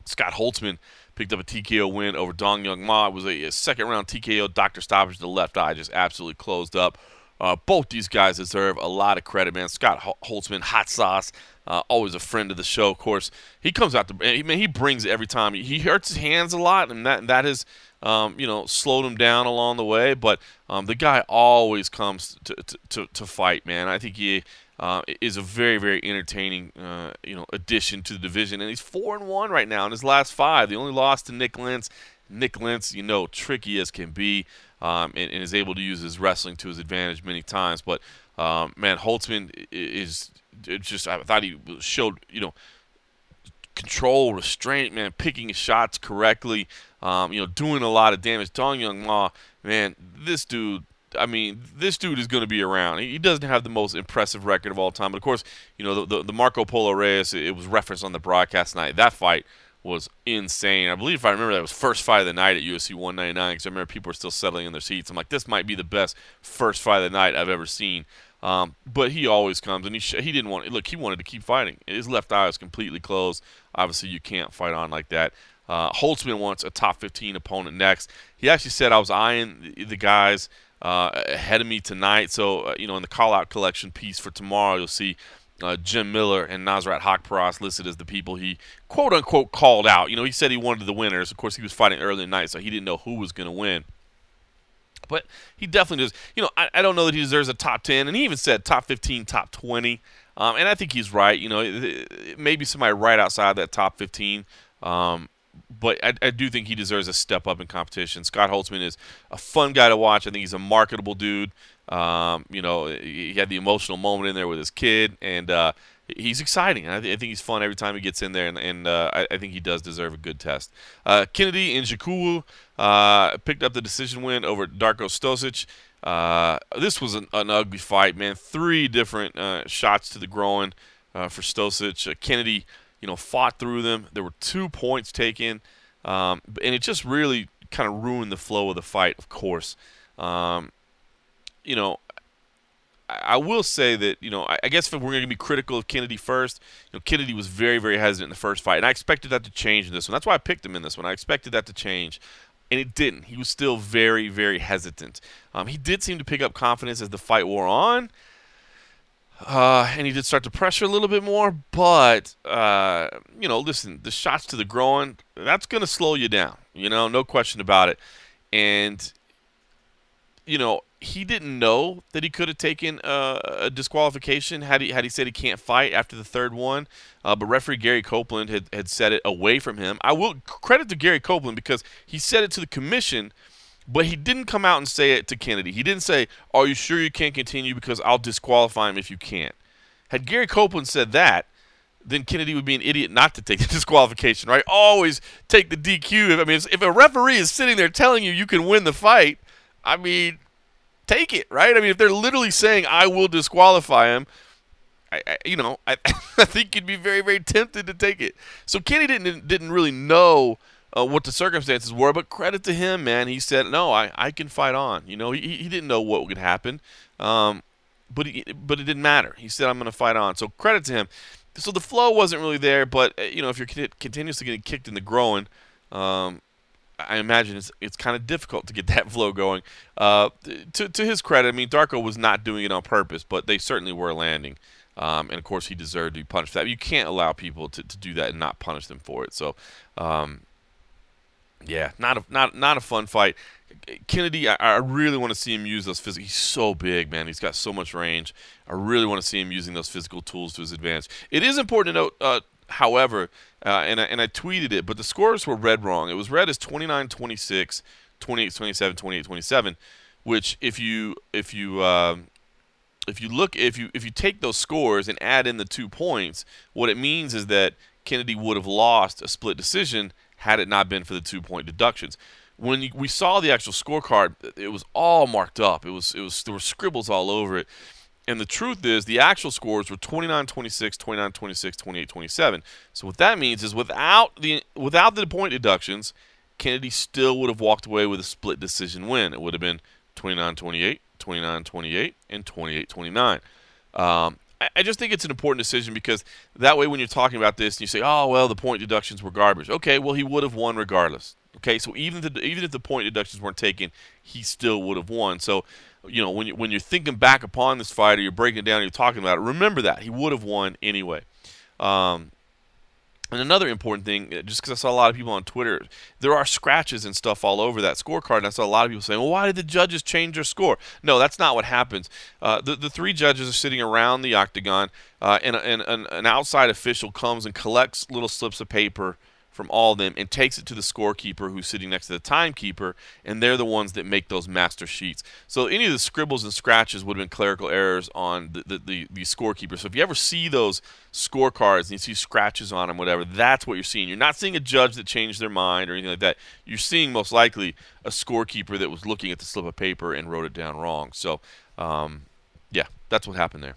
Speaker 1: Scott Holtzman picked up a TKO win over Dong Hyun Ma. It was a, a second round TKO. Doctor stoppage to the left eye just absolutely closed up. Uh, both these guys deserve a lot of credit, man. Scott Holtzman, hot sauce, uh, always a friend of the show. Of course, he comes out to, I mean, he brings every time. He hurts his hands a lot, and that that has, um, you know, slowed him down along the way. But um, the guy always comes to, to, to, to fight, man. I think he uh, is a very very entertaining, uh, you know, addition to the division, and he's four and one right now in his last five. The only loss to Nik Lentz. Nik Lentz, you know, tricky as can be um, and, and, is able to use his wrestling to his advantage many times. But um, man, Holtzman is just I thought he showed you know control, restraint, man, picking his shots correctly, um, you know, doing a lot of damage. Dong Hyun Ma, man, this dude. I mean, this dude is going to be around. He doesn't have the most impressive record of all time, but of course, you know, the, the, the Marco Polo Reyes, it was referenced on the broadcast tonight. That fight was insane. I believe if I remember that was first fight of the night at UFC 199 because I remember people were still settling in their seats. I'm like, this might be the best first fight of the night I've ever seen. Um, but he always comes, and he sh- he didn't want look. He wanted to keep fighting. His left eye was completely closed. Obviously, you can't fight on like that. Uh, Holtzman wants a top 15 opponent next. He actually said I was eyeing the, the guys uh, ahead of me tonight. So uh, you know, in the call out collection piece for tomorrow, you'll see uh, Jim Miller and Nasrat Haqparast listed as the people he quote unquote called out. You know, he said he wanted the winners. Of course, he was fighting early in the night, so he didn't know who was going to win. But he definitely does. You know, I, I, don't know that he deserves a top 10, and he even said top 15, top 20. Um, and I think he's right. You know, maybe somebody right outside that top 15. Um, but I, I, do think he deserves a step up in competition. Scott Holtzman is a fun guy to watch. I think he's a marketable dude. Um, you know, he had the emotional moment in there with his kid, and uh, he's exciting. I, th- I, think he's fun every time he gets in there, and, and uh, I, I, think he does deserve a good test. Uh, Kennedy Nzechukwu uh, picked up the decision win over Darko Stosic. Uh, this was an, an, ugly fight, man. Three different uh, shots to the groin for Stosic. Kennedy, you know, fought through them. There were two points taken, um, and it just really kind of ruined the flow of the fight. Of course. Um, you know, I will say that you know I guess if we're going to be critical of Kennedy first, you know Kennedy was very very hesitant in the first fight, and I expected that to change in this one. That's why I picked him in this one. I expected that to change, and it didn't. He was still very very hesitant. Um, he did seem to pick up confidence as the fight wore on, uh, and he did start to pressure a little bit more. But uh, you know, listen, the shots to the groin that's going to slow you down. You know, no question about it, and you know he didn't know that he could have taken a, a, disqualification had he had he said he can't fight after the third one. Uh, but referee Gary Copeland had, had said it away from him. I will credit to Gary Copeland because he said it to the commission, but he didn't come out and say it to Kennedy. He didn't say, "Are you sure you can't continue because I'll disqualify him if you can't." Had Gary Copeland said that, then Kennedy would be an idiot not to take the [LAUGHS] disqualification, right? Always take the DQ. I mean, if a referee is sitting there telling you you can win the fight, I mean, take it, right? I mean, if they're literally saying I will disqualify him, I, I, you know, I, [LAUGHS] I think you'd be very, very tempted to take it. So Kenny didn't didn't really know uh, what the circumstances were, but credit to him, man. He said, "No, I, I can fight on." You know, he, he didn't know what would happen, um, but he, but it didn't matter. He said, "I'm going to fight on." So credit to him. So the flow wasn't really there, but uh, you know, if you're continuously getting kicked in the groin, um, I imagine it's it's kind of difficult to get [LAUGHS] that flow going. Uh, to to his credit, I mean Darko was not doing it on purpose, but they certainly were landing. Um, and of course, he deserved to be punished for that. You can't allow people to, to do that and not punish them for it. So, um, yeah, not a not not a fun fight. Kennedy, I, I really want to see him use those physical. He's so big, man. He's got so much range. I really want to see him using those physical tools to his advantage. It is important to note, uh, however, uh, and, I, and I tweeted it, but the scores were read wrong. It was read as 29 26, 28 27, 28 27, which if you if you um, if you look if you if you take those scores and add in the two points, what it means is that Kennedy would have lost a split decision had it not been for the two point deductions. When we saw the actual scorecard, it was all marked up. It was it was there were scribbles all over it. And the truth is, the actual scores were 29 26, 29 26, 28 27. So, what that means is without the, without the point deductions, Kennedy still would have walked away with a split decision win. It would have been 29 28, 29 28, and 28 29. Um, I just think it's an important decision because that way, when you're talking about this, and you say, "Oh, well, the point deductions were garbage." Okay, well, he would have won regardless. Okay, so even the, even if the point deductions weren't taken, he still would have won. So you know, when you when you're thinking back upon this fight or you're breaking it down, you're talking about it. Remember that he would have won anyway. Um, and another important thing, uh, just because I saw a lot of people on Twitter, there are scratches and stuff all over that scorecard, and I saw a lot of people saying, "Well, why did the judges change their score?" No, that's not what happens. Uh, the the three judges are sitting around the octagon, uh, and, and, and an outside official comes and collects little slips of paper from all of them and takes it to the scorekeeper who's sitting next to the timekeeper, and they're the ones that make those master sheets. So any of the scribbles and scratches would have been clerical errors on the, the, the, the scorekeeper. So if you ever see those scorecards and you see scratches on them, whatever, that's what you're seeing. You're not seeing a judge that changed their mind or anything like that. You're seeing most likely a scorekeeper that was looking at the slip of paper and wrote it down wrong. So, um, yeah, that's what happened there.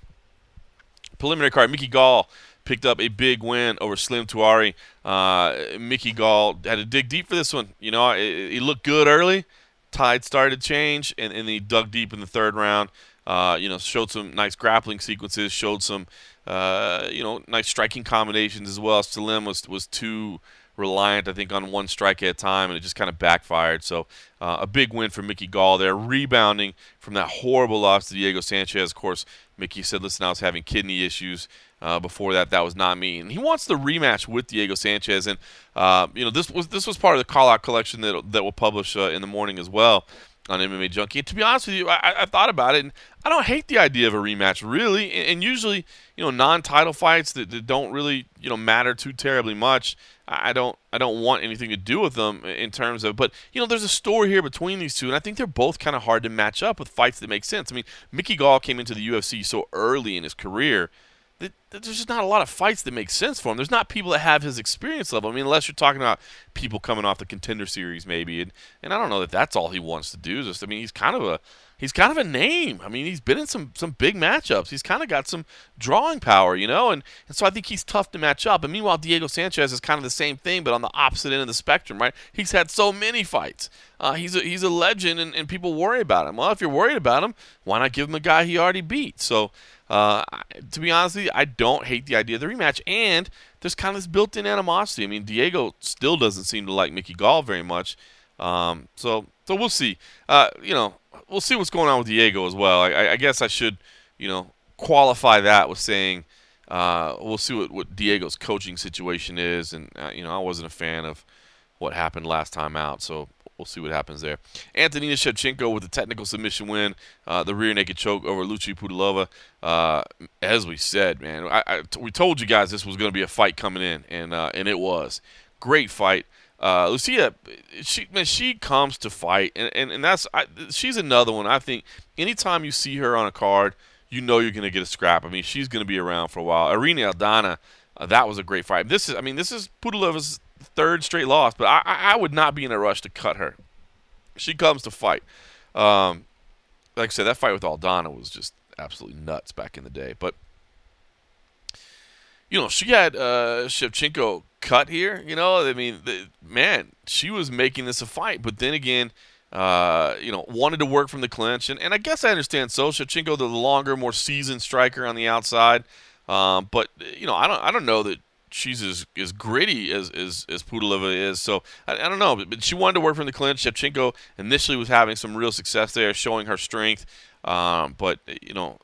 Speaker 1: preliminary card, Mickey Gall picked up a big win over Slim Touahri. Uh, Mickey Gall had to dig deep for this one. You know, he looked good early. Tide started to change, and, and he dug deep in the third round. Uh, you know, showed some nice grappling sequences, showed some, uh, you know, nice striking combinations as well. Slim was was too reliant, I think, on one strike at a time, and it just kind of backfired. So uh, a big win for Mickey Gall there, rebounding from that horrible loss to Diego Sanchez. Of course, Mickey said, "Listen, I was having kidney issues." Uh, before that, that was not me. And he wants the rematch with Diego Sanchez. And uh, you know, this was this was part of the call out collection that that we'll publish uh, in the morning as well on MMA Junkie. And to be honest with you, I, I thought about it, and I don't hate the idea of a rematch really. And, and usually, you know, non-title fights that, that don't really you know matter too terribly much. I don't I don't want anything to do with them in terms of but you know there's a story here between these two and I think they're both kind of hard to match up with fights that make sense. I mean, Mickey Gall came into the UFC so early in his career that there's just not a lot of fights that make sense for him. There's not people that have his experience level. I mean, unless you're talking about people coming off the contender series, maybe. And, and I don't know that that's all he wants to do. Just I mean, he's kind of a he's kind of a name. I mean, he's been in some some big matchups. He's kind of got some drawing power, you know. And, and so I think he's tough to match up. And meanwhile, Diego Sanchez is kind of the same thing, but on the opposite end of the spectrum, right? He's had so many fights. Uh, he's a, he's a legend, and, and people worry about him. Well, if you're worried about him, why not give him a guy he already beat? So. Uh, to be honest you, I don't hate the idea of the rematch, and there's kind of this built-in animosity. I mean, Diego still doesn't seem to like Mickey Gall very much, um, so so we'll see. Uh, you know, we'll see what's going on with Diego as well. I, I guess I should, you know, qualify that with saying uh, we'll see what, what Diego's coaching situation is, and uh, you know, I wasn't a fan of what happened last time out, so we'll see what happens there. Antonina Shevchenko with a technical submission win, uh, the rear naked choke over Lucie Pudilova. Uh, as we said, man, I, I, we told you guys this was going to be a fight coming in, and uh, and it was great fight. Uh, Lucia, she man, she comes to fight, and and, and that's I, she's another one. I think anytime you see her on a card, you know you're to get a scrap. I mean, she's to be around for a while. Irene Aldana, uh, that was a great fight. This is, I mean, this is Pudilova's third straight loss, but I, I would not be in a rush to cut her. She comes to fight. Um, like I said, that fight with Aldana was just absolutely nuts back in the day. But you know, she had uh, Shevchenko cut here. You know, I mean, the, man, she was making this a fight. But then again, uh, you know, wanted to work from the clinch, and, and I guess I understand. So Shevchenko, the longer, more seasoned striker on the outside. Um, but you know, I don't, I don't know that she's as, as gritty as, as, as Pudilova is. So I, I don't know, but, but, she wanted to work from the clinch. Shevchenko initially was having some real success there, showing her strength. Um, but you know,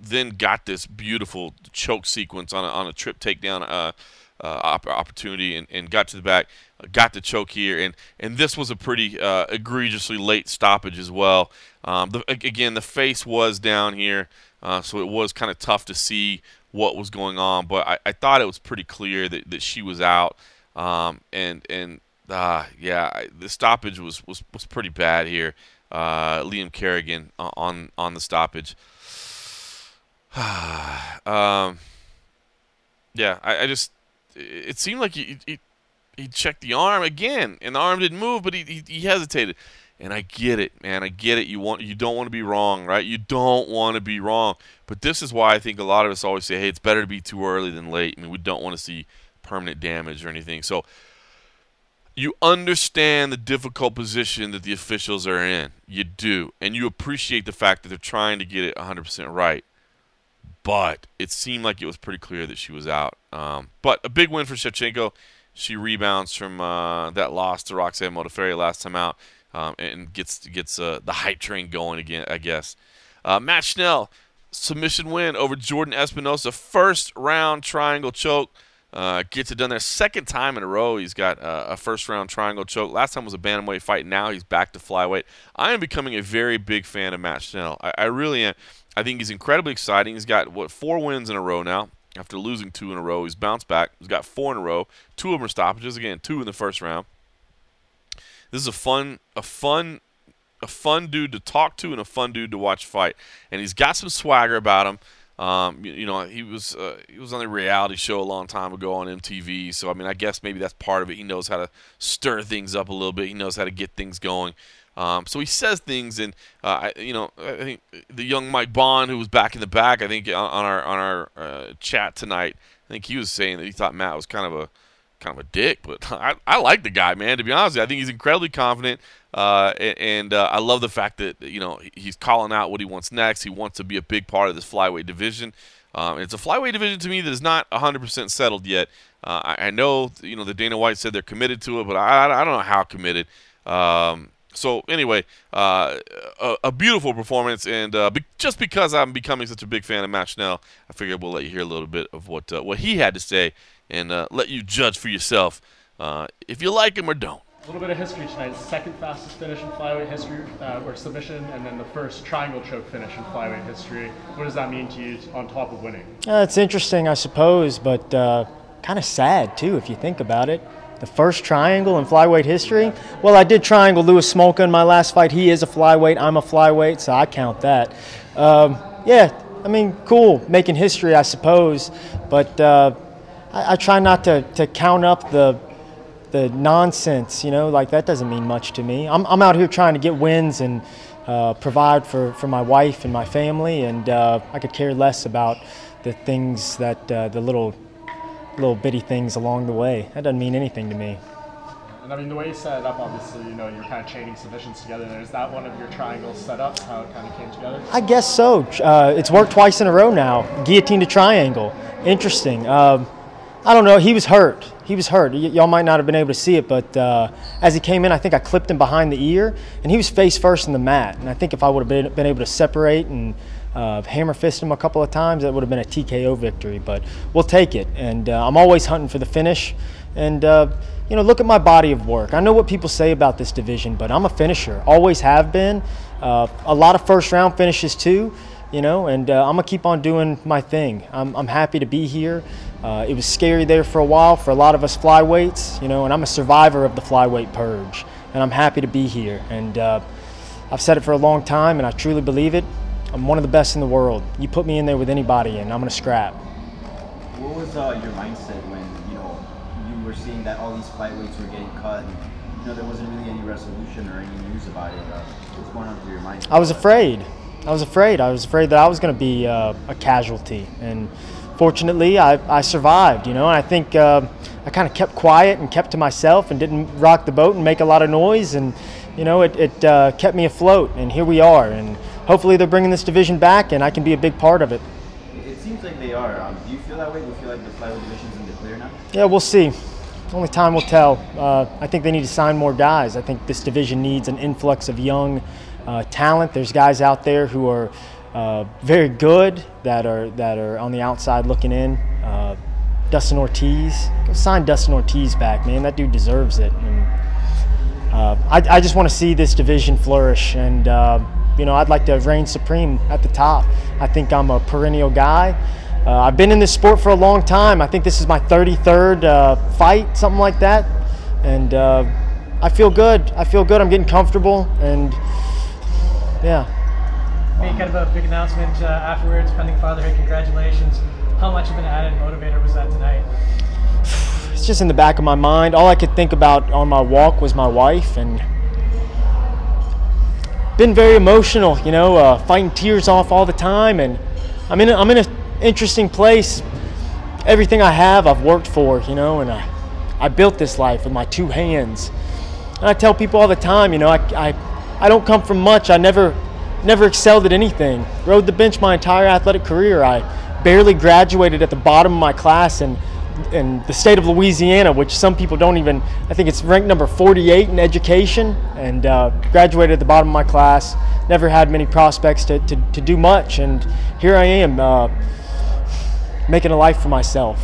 Speaker 1: then got this beautiful choke sequence on a, on a trip takedown uh, uh, opportunity and, and got to the back, got the choke here, and and this was a pretty uh, egregiously late stoppage as well. Um, the, again, the face was down here, uh, so it was kind of tough to see what was going on, but I, I thought it was pretty clear that, that she was out. Um, and and uh, yeah, the stoppage was, was, was pretty bad here. Uh, Liam Kerrigan on on the stoppage. [SIGHS] um, yeah, I, I, just it seemed like he, he, he checked the arm again, and the arm didn't move, but he, he, he hesitated. And I get it, man. I get it. You want you don't want to be wrong, right? You don't want to be wrong. But this is why I think a lot of us always say, "Hey, it's better to be too early than late." I mean, we don't want to see permanent damage or anything. So you understand the difficult position that the officials are in. You do, and you appreciate the fact that they're trying to get it 100% right. But it seemed like it was pretty clear that she was out. Um, but a big win for Shevchenko. She rebounds from uh, that loss to Roxanne Modafferi last time out um, and gets gets uh, the hype train going again, I guess. Uh, Matt Schnell, submission win over Jordan Espinosa, first round triangle choke. Uh, gets it done there second time in a row. He's got a first round triangle choke. Last time was a bantamweight fight. Now he's back to flyweight. I am becoming a very big fan of Matt Schnell. I, I really am. I think he's incredibly exciting. He's got what four wins in a row now after losing two in a row. He's bounced back. He's got four in a row. Two of them are stoppages. Again, two in the first round. This is a fun, a fun, a fun dude to talk to and a fun dude to watch fight. And he's got some swagger about him. Um, you, you, know, he was uh, he was on a reality show a long time ago on MTV. So I mean, I guess maybe that's part of it. He knows how to stir things up a little bit. He knows how to get things going. Um, so he says things, and uh, I, you know, I think the young Mike Bohn, who was back in the back, I think on, on our on our uh, chat tonight, I think he was saying that he thought Matt was kind of a kind of a dick, but [LAUGHS] I, I like the guy, man. To be honest, I think he's incredibly confident, uh, and uh, I love the fact that you know he's calling out what he wants next. He wants to be a big part of this flyweight division. Um, it's a flyweight division to me that is not 100% settled yet. Uh, I, I, know, you know, the Dana White said they're committed to it, but I, I don't know how committed. Um, so anyway, uh, a, a, beautiful performance, and uh, be- just because I'm becoming such a big fan of Matt Schnell, I figured we'll let you hear a little bit of what uh, what he had to say, and uh, let you judge for yourself uh, if you like him or don't.
Speaker 2: A little bit of history tonight. Second fastest finish in flyweight history, uh, or submission, and then the first triangle choke finish in flyweight history. What does that mean to you on top of winning?
Speaker 8: it's interesting, I suppose, but kind of sad too if you think about it the first triangle in flyweight history. Well, I did triangle Louis Smolka in my last fight. He is a flyweight. I'm a flyweight, so I count that. Um, yeah, I mean, cool, making history, I suppose. But uh, I, I, try not to, to count up the the nonsense. You know, like that doesn't mean much to me. I'm, I'm out here trying to get wins and uh, provide for, for my wife and my family, and uh, I could care less about the things that uh, the little little bitty things along the way. That doesn't mean anything to me.
Speaker 2: And I mean, the way you set it up, obviously, you know, you're kind of chaining submissions together. Is that one of your triangles set up, how it kind of came together?
Speaker 8: I guess so. Uh, it's worked twice in a row now. Guillotine to triangle. Interesting. Um, I don't know. He was hurt. He was hurt. Y- y'all might not have been able to see it, but uh, as he came in, I think I clipped him behind the ear, and he was face first in the mat. And I think if I would have been, been able to separate and uh, hammer fist him a couple of times, that would have been a TKO victory. But we'll take it. And uh, I'm always hunting for the finish. And uh, you know, look at my body of work. I know what people say about this division, but I'm a finisher. Always have been. Uh, a lot of first round finishes too. You know, and uh, I'm gonna keep on doing my thing. I'm, I'm happy to be here. Uh, it was scary there for a while for a lot of us flyweights, you know, and I'm a survivor of the flyweight purge, and I'm happy to be here. And I've said it for a long time, and I truly believe it. I'm one of the best in the world. You put me in there with anybody, and I'm gonna scrap.
Speaker 5: What was uh, your mindset when you know you were seeing that all these flyweights were getting cut, and you know there wasn't really any resolution or any news about it? Uh, what's going on through your mind?
Speaker 8: I was afraid. I was afraid. I was afraid that I was going to be uh, a casualty, and fortunately, I, I survived. You know, and I think uh, I kind of kept quiet and kept to myself and didn't rock the boat and make a lot of noise, and you know, it, it uh, kept me afloat. And here we are, and hopefully they're bringing this division back, and I can be a big part of it.
Speaker 5: It seems like they are. Um, do you feel that way? Do you feel like the flyweight division's in the clear now?
Speaker 8: Yeah, we'll see. Only time will tell. Uh, I think they need to sign more guys. I think this division needs an influx of young uh, talent. There's guys out there who are uh, very good that are that are on the outside looking in. Uh, Dustin Ortiz, go sign Dustin Ortiz back, man. That dude deserves it. And, uh, I, I, just want to see this division flourish and uh, you know, I'd like to reign supreme at the top. I think I'm a perennial guy. Uh, I've been in this sport for a long time. I think this is my 33rd uh, fight, something like that. And uh, I feel good. I feel good. I'm getting comfortable. And yeah.
Speaker 4: Made kind of a big announcement uh, afterwards, pending fatherhood. Congratulations. How much of an added motivator was that tonight? [SIGHS]
Speaker 8: It's just in the back of my mind. All I could think about on my walk was my wife and been very emotional, you know, uh, fighting tears off all the time, and I'm in a, I'm in an interesting place. Everything I have, I've worked for, you know, and I, I built this life with my two hands. And I tell people all the time, you know, I, I, I don't come from much. I never, never excelled at anything. Rode the bench my entire athletic career. I barely graduated at the bottom of my class, and in the state of Louisiana, which some people don't even, I think it's ranked number 48 in education, and uh, graduated at the bottom of my class. Never had many prospects to, to, to do much, and here I am uh, making a life for myself.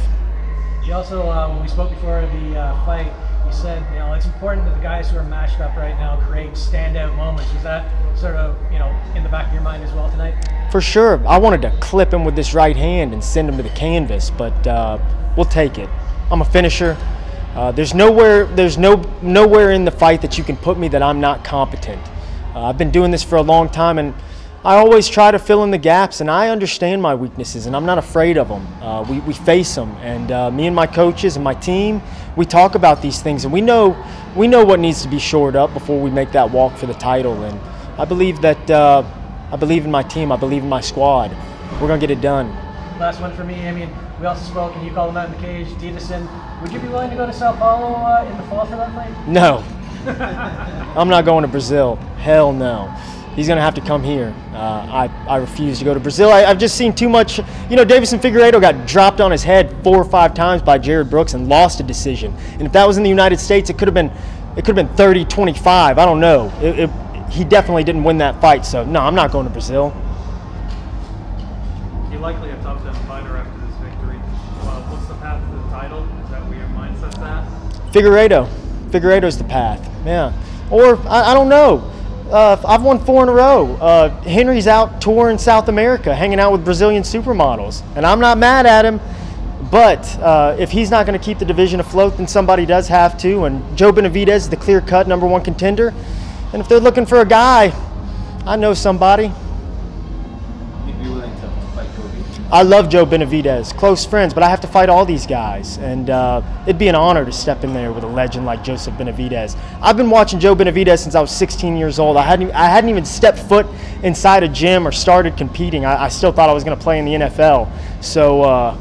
Speaker 4: You also, uh, when we spoke before the uh, fight, you said, you know, it's important that the guys who are matched up right now create standout moments. Is that sort of, you know, in the back of your mind as well tonight?
Speaker 8: For sure. I wanted to clip him with this right hand and send him to the canvas, but uh, we'll take it. I'm a finisher. Uh, there's nowhere there's no nowhere in the fight that you can put me that I'm not competent. Uh, I've been doing this for a long time, and I always try to fill in the gaps, and I understand my weaknesses, and I'm not afraid of them. Uh, we, we face them, and uh, me and my coaches and my team, we talk about these things, and we know we know what needs to be shored up before we make that walk for the title. And I believe that uh, I believe in my team. I believe in my squad. We're gonna get it done.
Speaker 4: Last one for me. I mean, we also spoke, and you called him out in the cage, Deiveson. Would you be willing to go to Sao Paulo uh, in the fall for that fight? [LAUGHS]
Speaker 8: No, I'm not going to Brazil. Hell no. He's going to have to come here. Uh, I, I refuse to go to Brazil. I, have just seen too much. You know, Deiveson Figueiredo got dropped on his head four or five times by Jarred Brooks and lost a decision. And if that was in the United States, it could have been it could have been 30 25. I don't know. It, it, he definitely didn't win that fight. So, no, I'm not going to Brazil.
Speaker 6: You likely at?
Speaker 8: Figueiredo. Figueiredo's the path. Yeah. Or, I, I don't know. Uh, I've won four in a row. Uh, Henry's out touring South America, hanging out with Brazilian supermodels, and I'm not mad at him. But uh, if he's not going to keep the division afloat, then somebody does have to. And Joe Benavidez is the clear-cut number one contender. And if they're looking for a guy, I know somebody. I love Joe Benavidez, close friends, but I have to fight all these guys, and uh, it'd be an honor to step in there with a legend like Joseph Benavidez. I've been watching Joe Benavidez since I was 16 years old. I hadn't, I hadn't even stepped foot inside a gym or started competing. I, I still thought I was going to play in the NFL. So uh,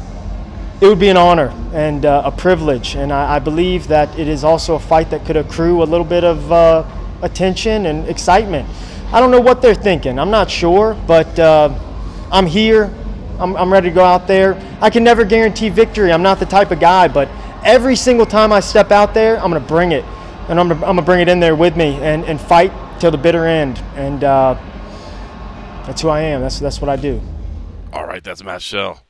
Speaker 8: [LAUGHS] it would be an honor and uh, a privilege, and I, I, believe that it is also a fight that could accrue a little bit of uh, attention and excitement. I don't know what they're thinking. I'm not sure, but uh, I'm here. I'm, I'm ready to go out there. I can never guarantee victory. I'm not the type of guy, but every single time I step out there, I'm going to bring it. And I'm going to bring it in there with me and, and fight till the bitter end. And uh, that's who I am. That's, that's what I do.
Speaker 1: All right, that's Matt Schnell.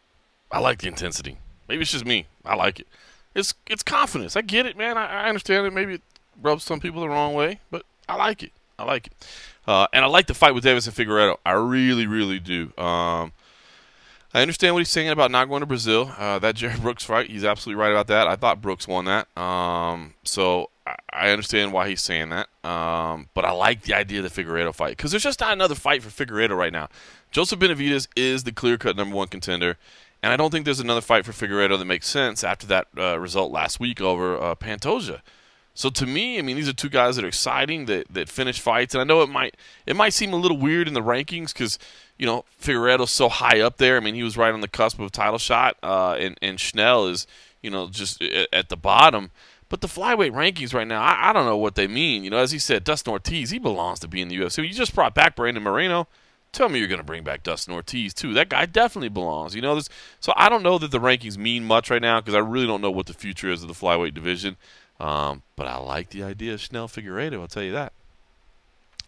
Speaker 1: I like the intensity. Maybe it's just me. I like it. It's it's confidence. I get it, man. I, I understand it. Maybe it rubs some people the wrong way, but I like it. I like it. Uh, and I like the fight with Deiveson Figueiredo. I really, really do. Um, I understand what he's saying about not going to Brazil. Uh, that Jarred Brooks fight, he's absolutely right about that. I thought Brooks won that. Um, so I, I understand why he's saying that. Um, but I like the idea of the Figueiredo fight because there's just not another fight for Figueiredo right now. Joseph Benavidez is the clear cut number one contender. And I don't think there's another fight for Figueiredo that makes sense after that uh, result last week over uh, Pantoja. So to me, I mean, these are two guys that are exciting that, that finish fights, and I know it might it might seem a little weird in the rankings because you know Figueiredo's so high up there. I mean, he was right on the cusp of a title shot, uh, and and Schnell is you know just at the bottom. But the flyweight rankings right now, I, I don't know what they mean. You know, as he said, Dustin Ortiz, he belongs to be in the UFC. You just brought back Brandon Moreno. Tell me you're going to bring back Dustin Ortiz too. That guy definitely belongs. You know this. So I don't know that the rankings mean much right now because I really don't know what the future is of the flyweight division. Um, but I like the idea of Schnell Figueiredo, I'll tell you that.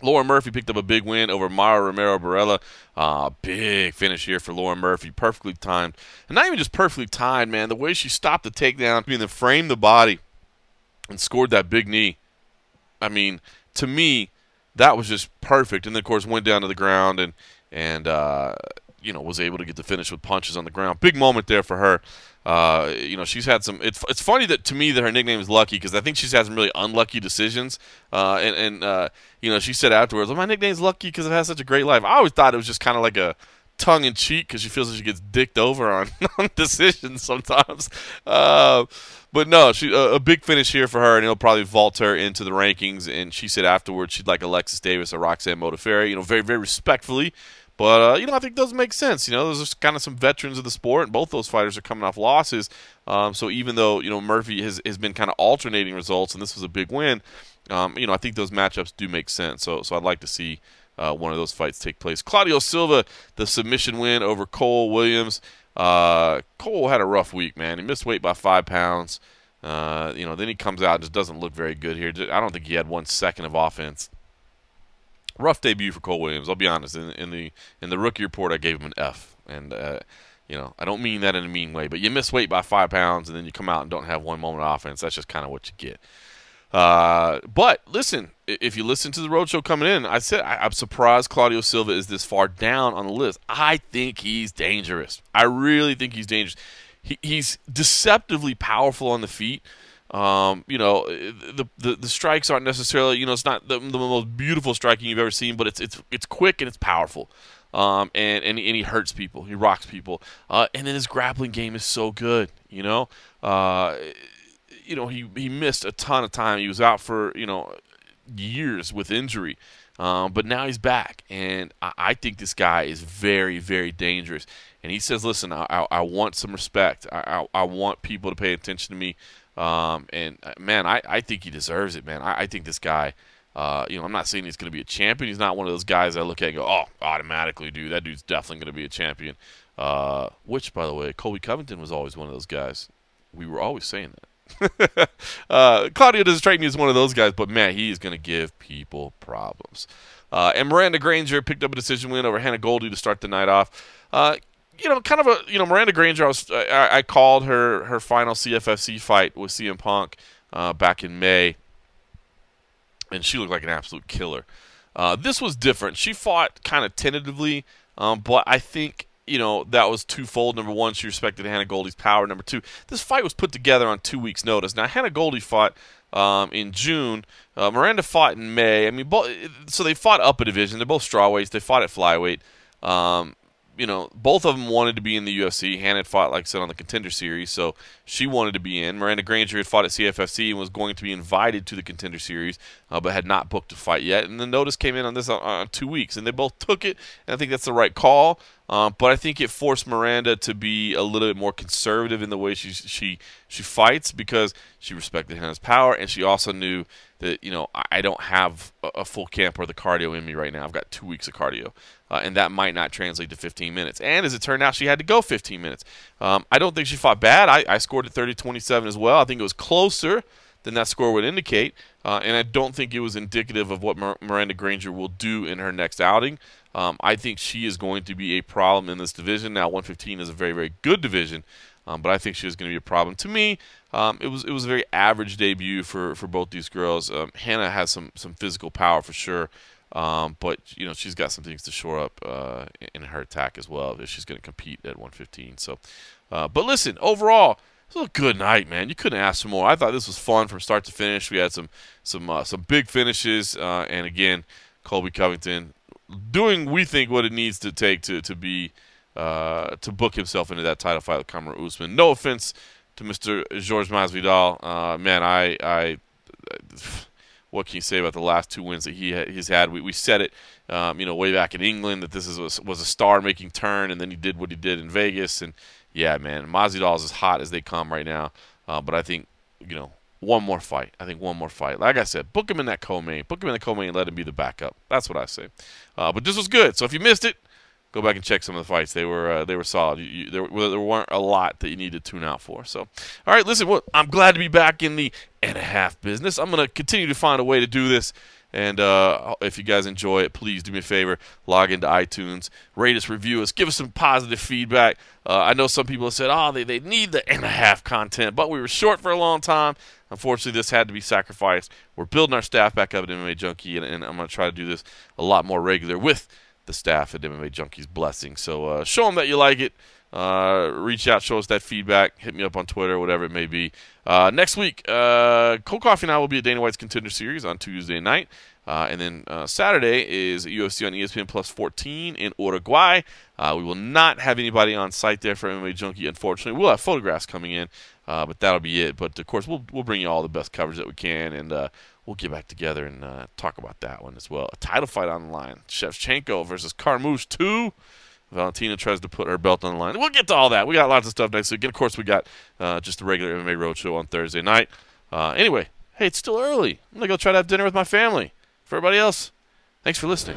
Speaker 1: Lauren Murphy picked up a big win over Mara Romero Borella. Uh, big finish here for Lauren Murphy. Perfectly timed. And not even just perfectly timed, man. The way she stopped the takedown and then framed the body and scored that big knee. I mean, to me, that was just perfect. And then, of course, went down to the ground and, and uh, you know, was able to get the finish with punches on the ground. Big moment there for her. Uh, you know, she's had some. It's, it's funny that to me that her nickname is Lucky because I think she's had some really unlucky decisions. Uh, and and uh, you know, she said afterwards, "Well, my nickname's Lucky because I've had such a great life." I always thought it was just kind of like a tongue in cheek because she feels like she gets dicked over on, [LAUGHS] on decisions sometimes. Uh, but no, she a, a, big finish here for her, and it'll probably vault her into the rankings. And she said afterwards she'd like Alexis Davis or Roxanne Modafferi, you know, very very respectfully. But uh, you know, I think those make sense. You know, those are kind of some veterans of the sport, and both those fighters are coming off losses. Um, so even though you know Murphy has, has been kind of alternating results, and this was a big win, um, you know, I think those matchups do make sense. So so I'd like to see uh, one of those fights take place. Claudio Silva, the submission win over Cole Williams. Uh, Cole had a rough week, man. He missed weight by five pounds. Uh, you know, then he comes out and just doesn't look very good here. I don't think he had one second of offense rough debut for Cole Williams. I'll be honest. In, in the in the rookie report, I gave him an F, and uh, you know I don't mean that in a mean way, but you miss weight by five pounds, and then you come out and don't have one moment of offense. That's just kind of what you get. Uh, but listen, if you listen to the roadshow coming in, I said I, am surprised Claudio Silva is this far down on the list. I think he's dangerous. I really think he's dangerous. He, he's deceptively powerful on the feet. Um, you know, the, the the strikes aren't necessarily, you know, it's not the, the most beautiful striking you've ever seen, but it's it's it's quick and it's powerful. Um, and, and and he hurts people, he rocks people, uh, and then his grappling game is so good. You know, uh, you know he he missed a ton of time. He was out for you know years with injury. Um, but now he's back, and I, I, think this guy is very, very dangerous. And he says, "Listen, I, I, I want some respect. I, I, want people to pay attention to me. Um, and uh, man, I, I think he deserves it, man. I, I think this guy, uh, you know, I'm not saying he's going to be a champion. He's not one of those guys I look at and go, oh, automatically, dude, that dude's definitely going to be a champion. Uh, which, by the way, Colby Covington was always one of those guys. We were always saying that. [LAUGHS] uh, Claudio doesn't strike me as one of those guys, but man, he is going to give people problems. Uh, and Miranda Granger picked up a decision win over Hannah Goldy to start the night off. Uh, you know, kind of a you know Miranda Granger. I was I, I called her her final CFFC fight with CM Punk uh, back in May, and she looked like an absolute killer. Uh, this was different. She fought kind of tentatively, um, but I think you know that was twofold. Number one, she respected Hannah Goldy's power. Number two, this fight was put together on two weeks' notice. Now Hannah Goldy fought um, in June. Uh, Miranda fought in May. I mean, both, so they fought up a division. They're both strawweights. They fought at flyweight. Um, you know, both of them wanted to be in the UFC. Hannah had fought, like I said, on the Contender Series, so she wanted to be in. Miranda Granger had fought at CFFC and was going to be invited to the Contender Series, uh, but had not booked a fight yet. And the notice came in on this on, on two weeks, and they both took it. And I think that's the right call. Um, but I think it forced Miranda to be a little bit more conservative in the way she she she fights because she respected Hannah's power, and she also knew that you know I don't have a full camp or the cardio in me right now. I've got two weeks of cardio, uh, and that might not translate to 15 minutes. And as it turned out, she had to go 15 minutes. Um, I don't think she fought bad. I, I scored at 30-27 as well. I think it was closer than that score would indicate, uh, and I don't think it was indicative of what Miranda Granger will do in her next outing. Um, I think she is going to be a problem in this division. Now, 115 is a very, very good division, um, but I think she is going to be a problem. To me, um, it was it was a very average debut for, for both these girls. Um, Hannah has some some physical power for sure, um, but you know she's got some things to shore up uh, in her attack as well if she's going to compete at 115. So, uh, but listen, overall. It was a good night, man. You couldn't ask for more. I thought this was fun from start to finish. We had some some uh, some big finishes, uh, and again, Colby Covington doing we think what it needs to take to to be uh, to book himself into that title fight with Kamaru Usman. No offense to Mr. George Masvidal. Uh, man, I, I, what can you say about the last two wins that he he's had? We, we said it, um, you know, way back in England that this is was, was a star-making turn, and then he did what he did in Vegas, and yeah, man, Masvidal is as hot as they come right now. Uh, but I think, you know, one more fight. I think one more fight. Like I said, book him in that co-main. Book him in the co-main and let him be the backup. That's what I say. Uh, but this was good. So if you missed it, go back and check some of the fights. They were uh, they were solid. You, you, there, there weren't a lot that you need to tune out for. So, all right, listen. Well, I'm glad to be back in the and a half business. I'm gonna continue to find a way to do this. And uh, if you guys enjoy it, please do me a favor, log into iTunes, rate us, review us, give us some positive feedback. Uh, I know some people have said, oh, they, they need the and a half content, but we were short for a long time. Unfortunately, this had to be sacrificed. We're building our staff back up at MMA Junkie, and, and I'm going to try to do this a lot more regular with the staff at MMA Junkie's blessing. So uh, show them that you like it. Uh, reach out, show us that feedback. Hit me up on Twitter, whatever it may be. Uh, next week, uh, Cole Coffee and I will be at Dana White's Contender Series on Tuesday night. Uh, and then uh, Saturday is UFC on ESPN Plus 14 in Uruguay. Uh, we will not have anybody on site there for MMA Junkie, unfortunately. We'll have photographs coming in, but that'll be it. But of course, we'll we'll bring you all the best coverage that we can, and we'll get back together and uh, talk about that one as well. A title fight on the line: Shevchenko versus Carmouche two. Valentina tries to put her belt on the line. We'll get to all that. We got lots of stuff next week. And of course, we got uh, just the regular MMA Roadshow on Thursday night. Uh, anyway, hey, it's still early. I'm going to go try to have dinner with my family. For everybody else, thanks for listening.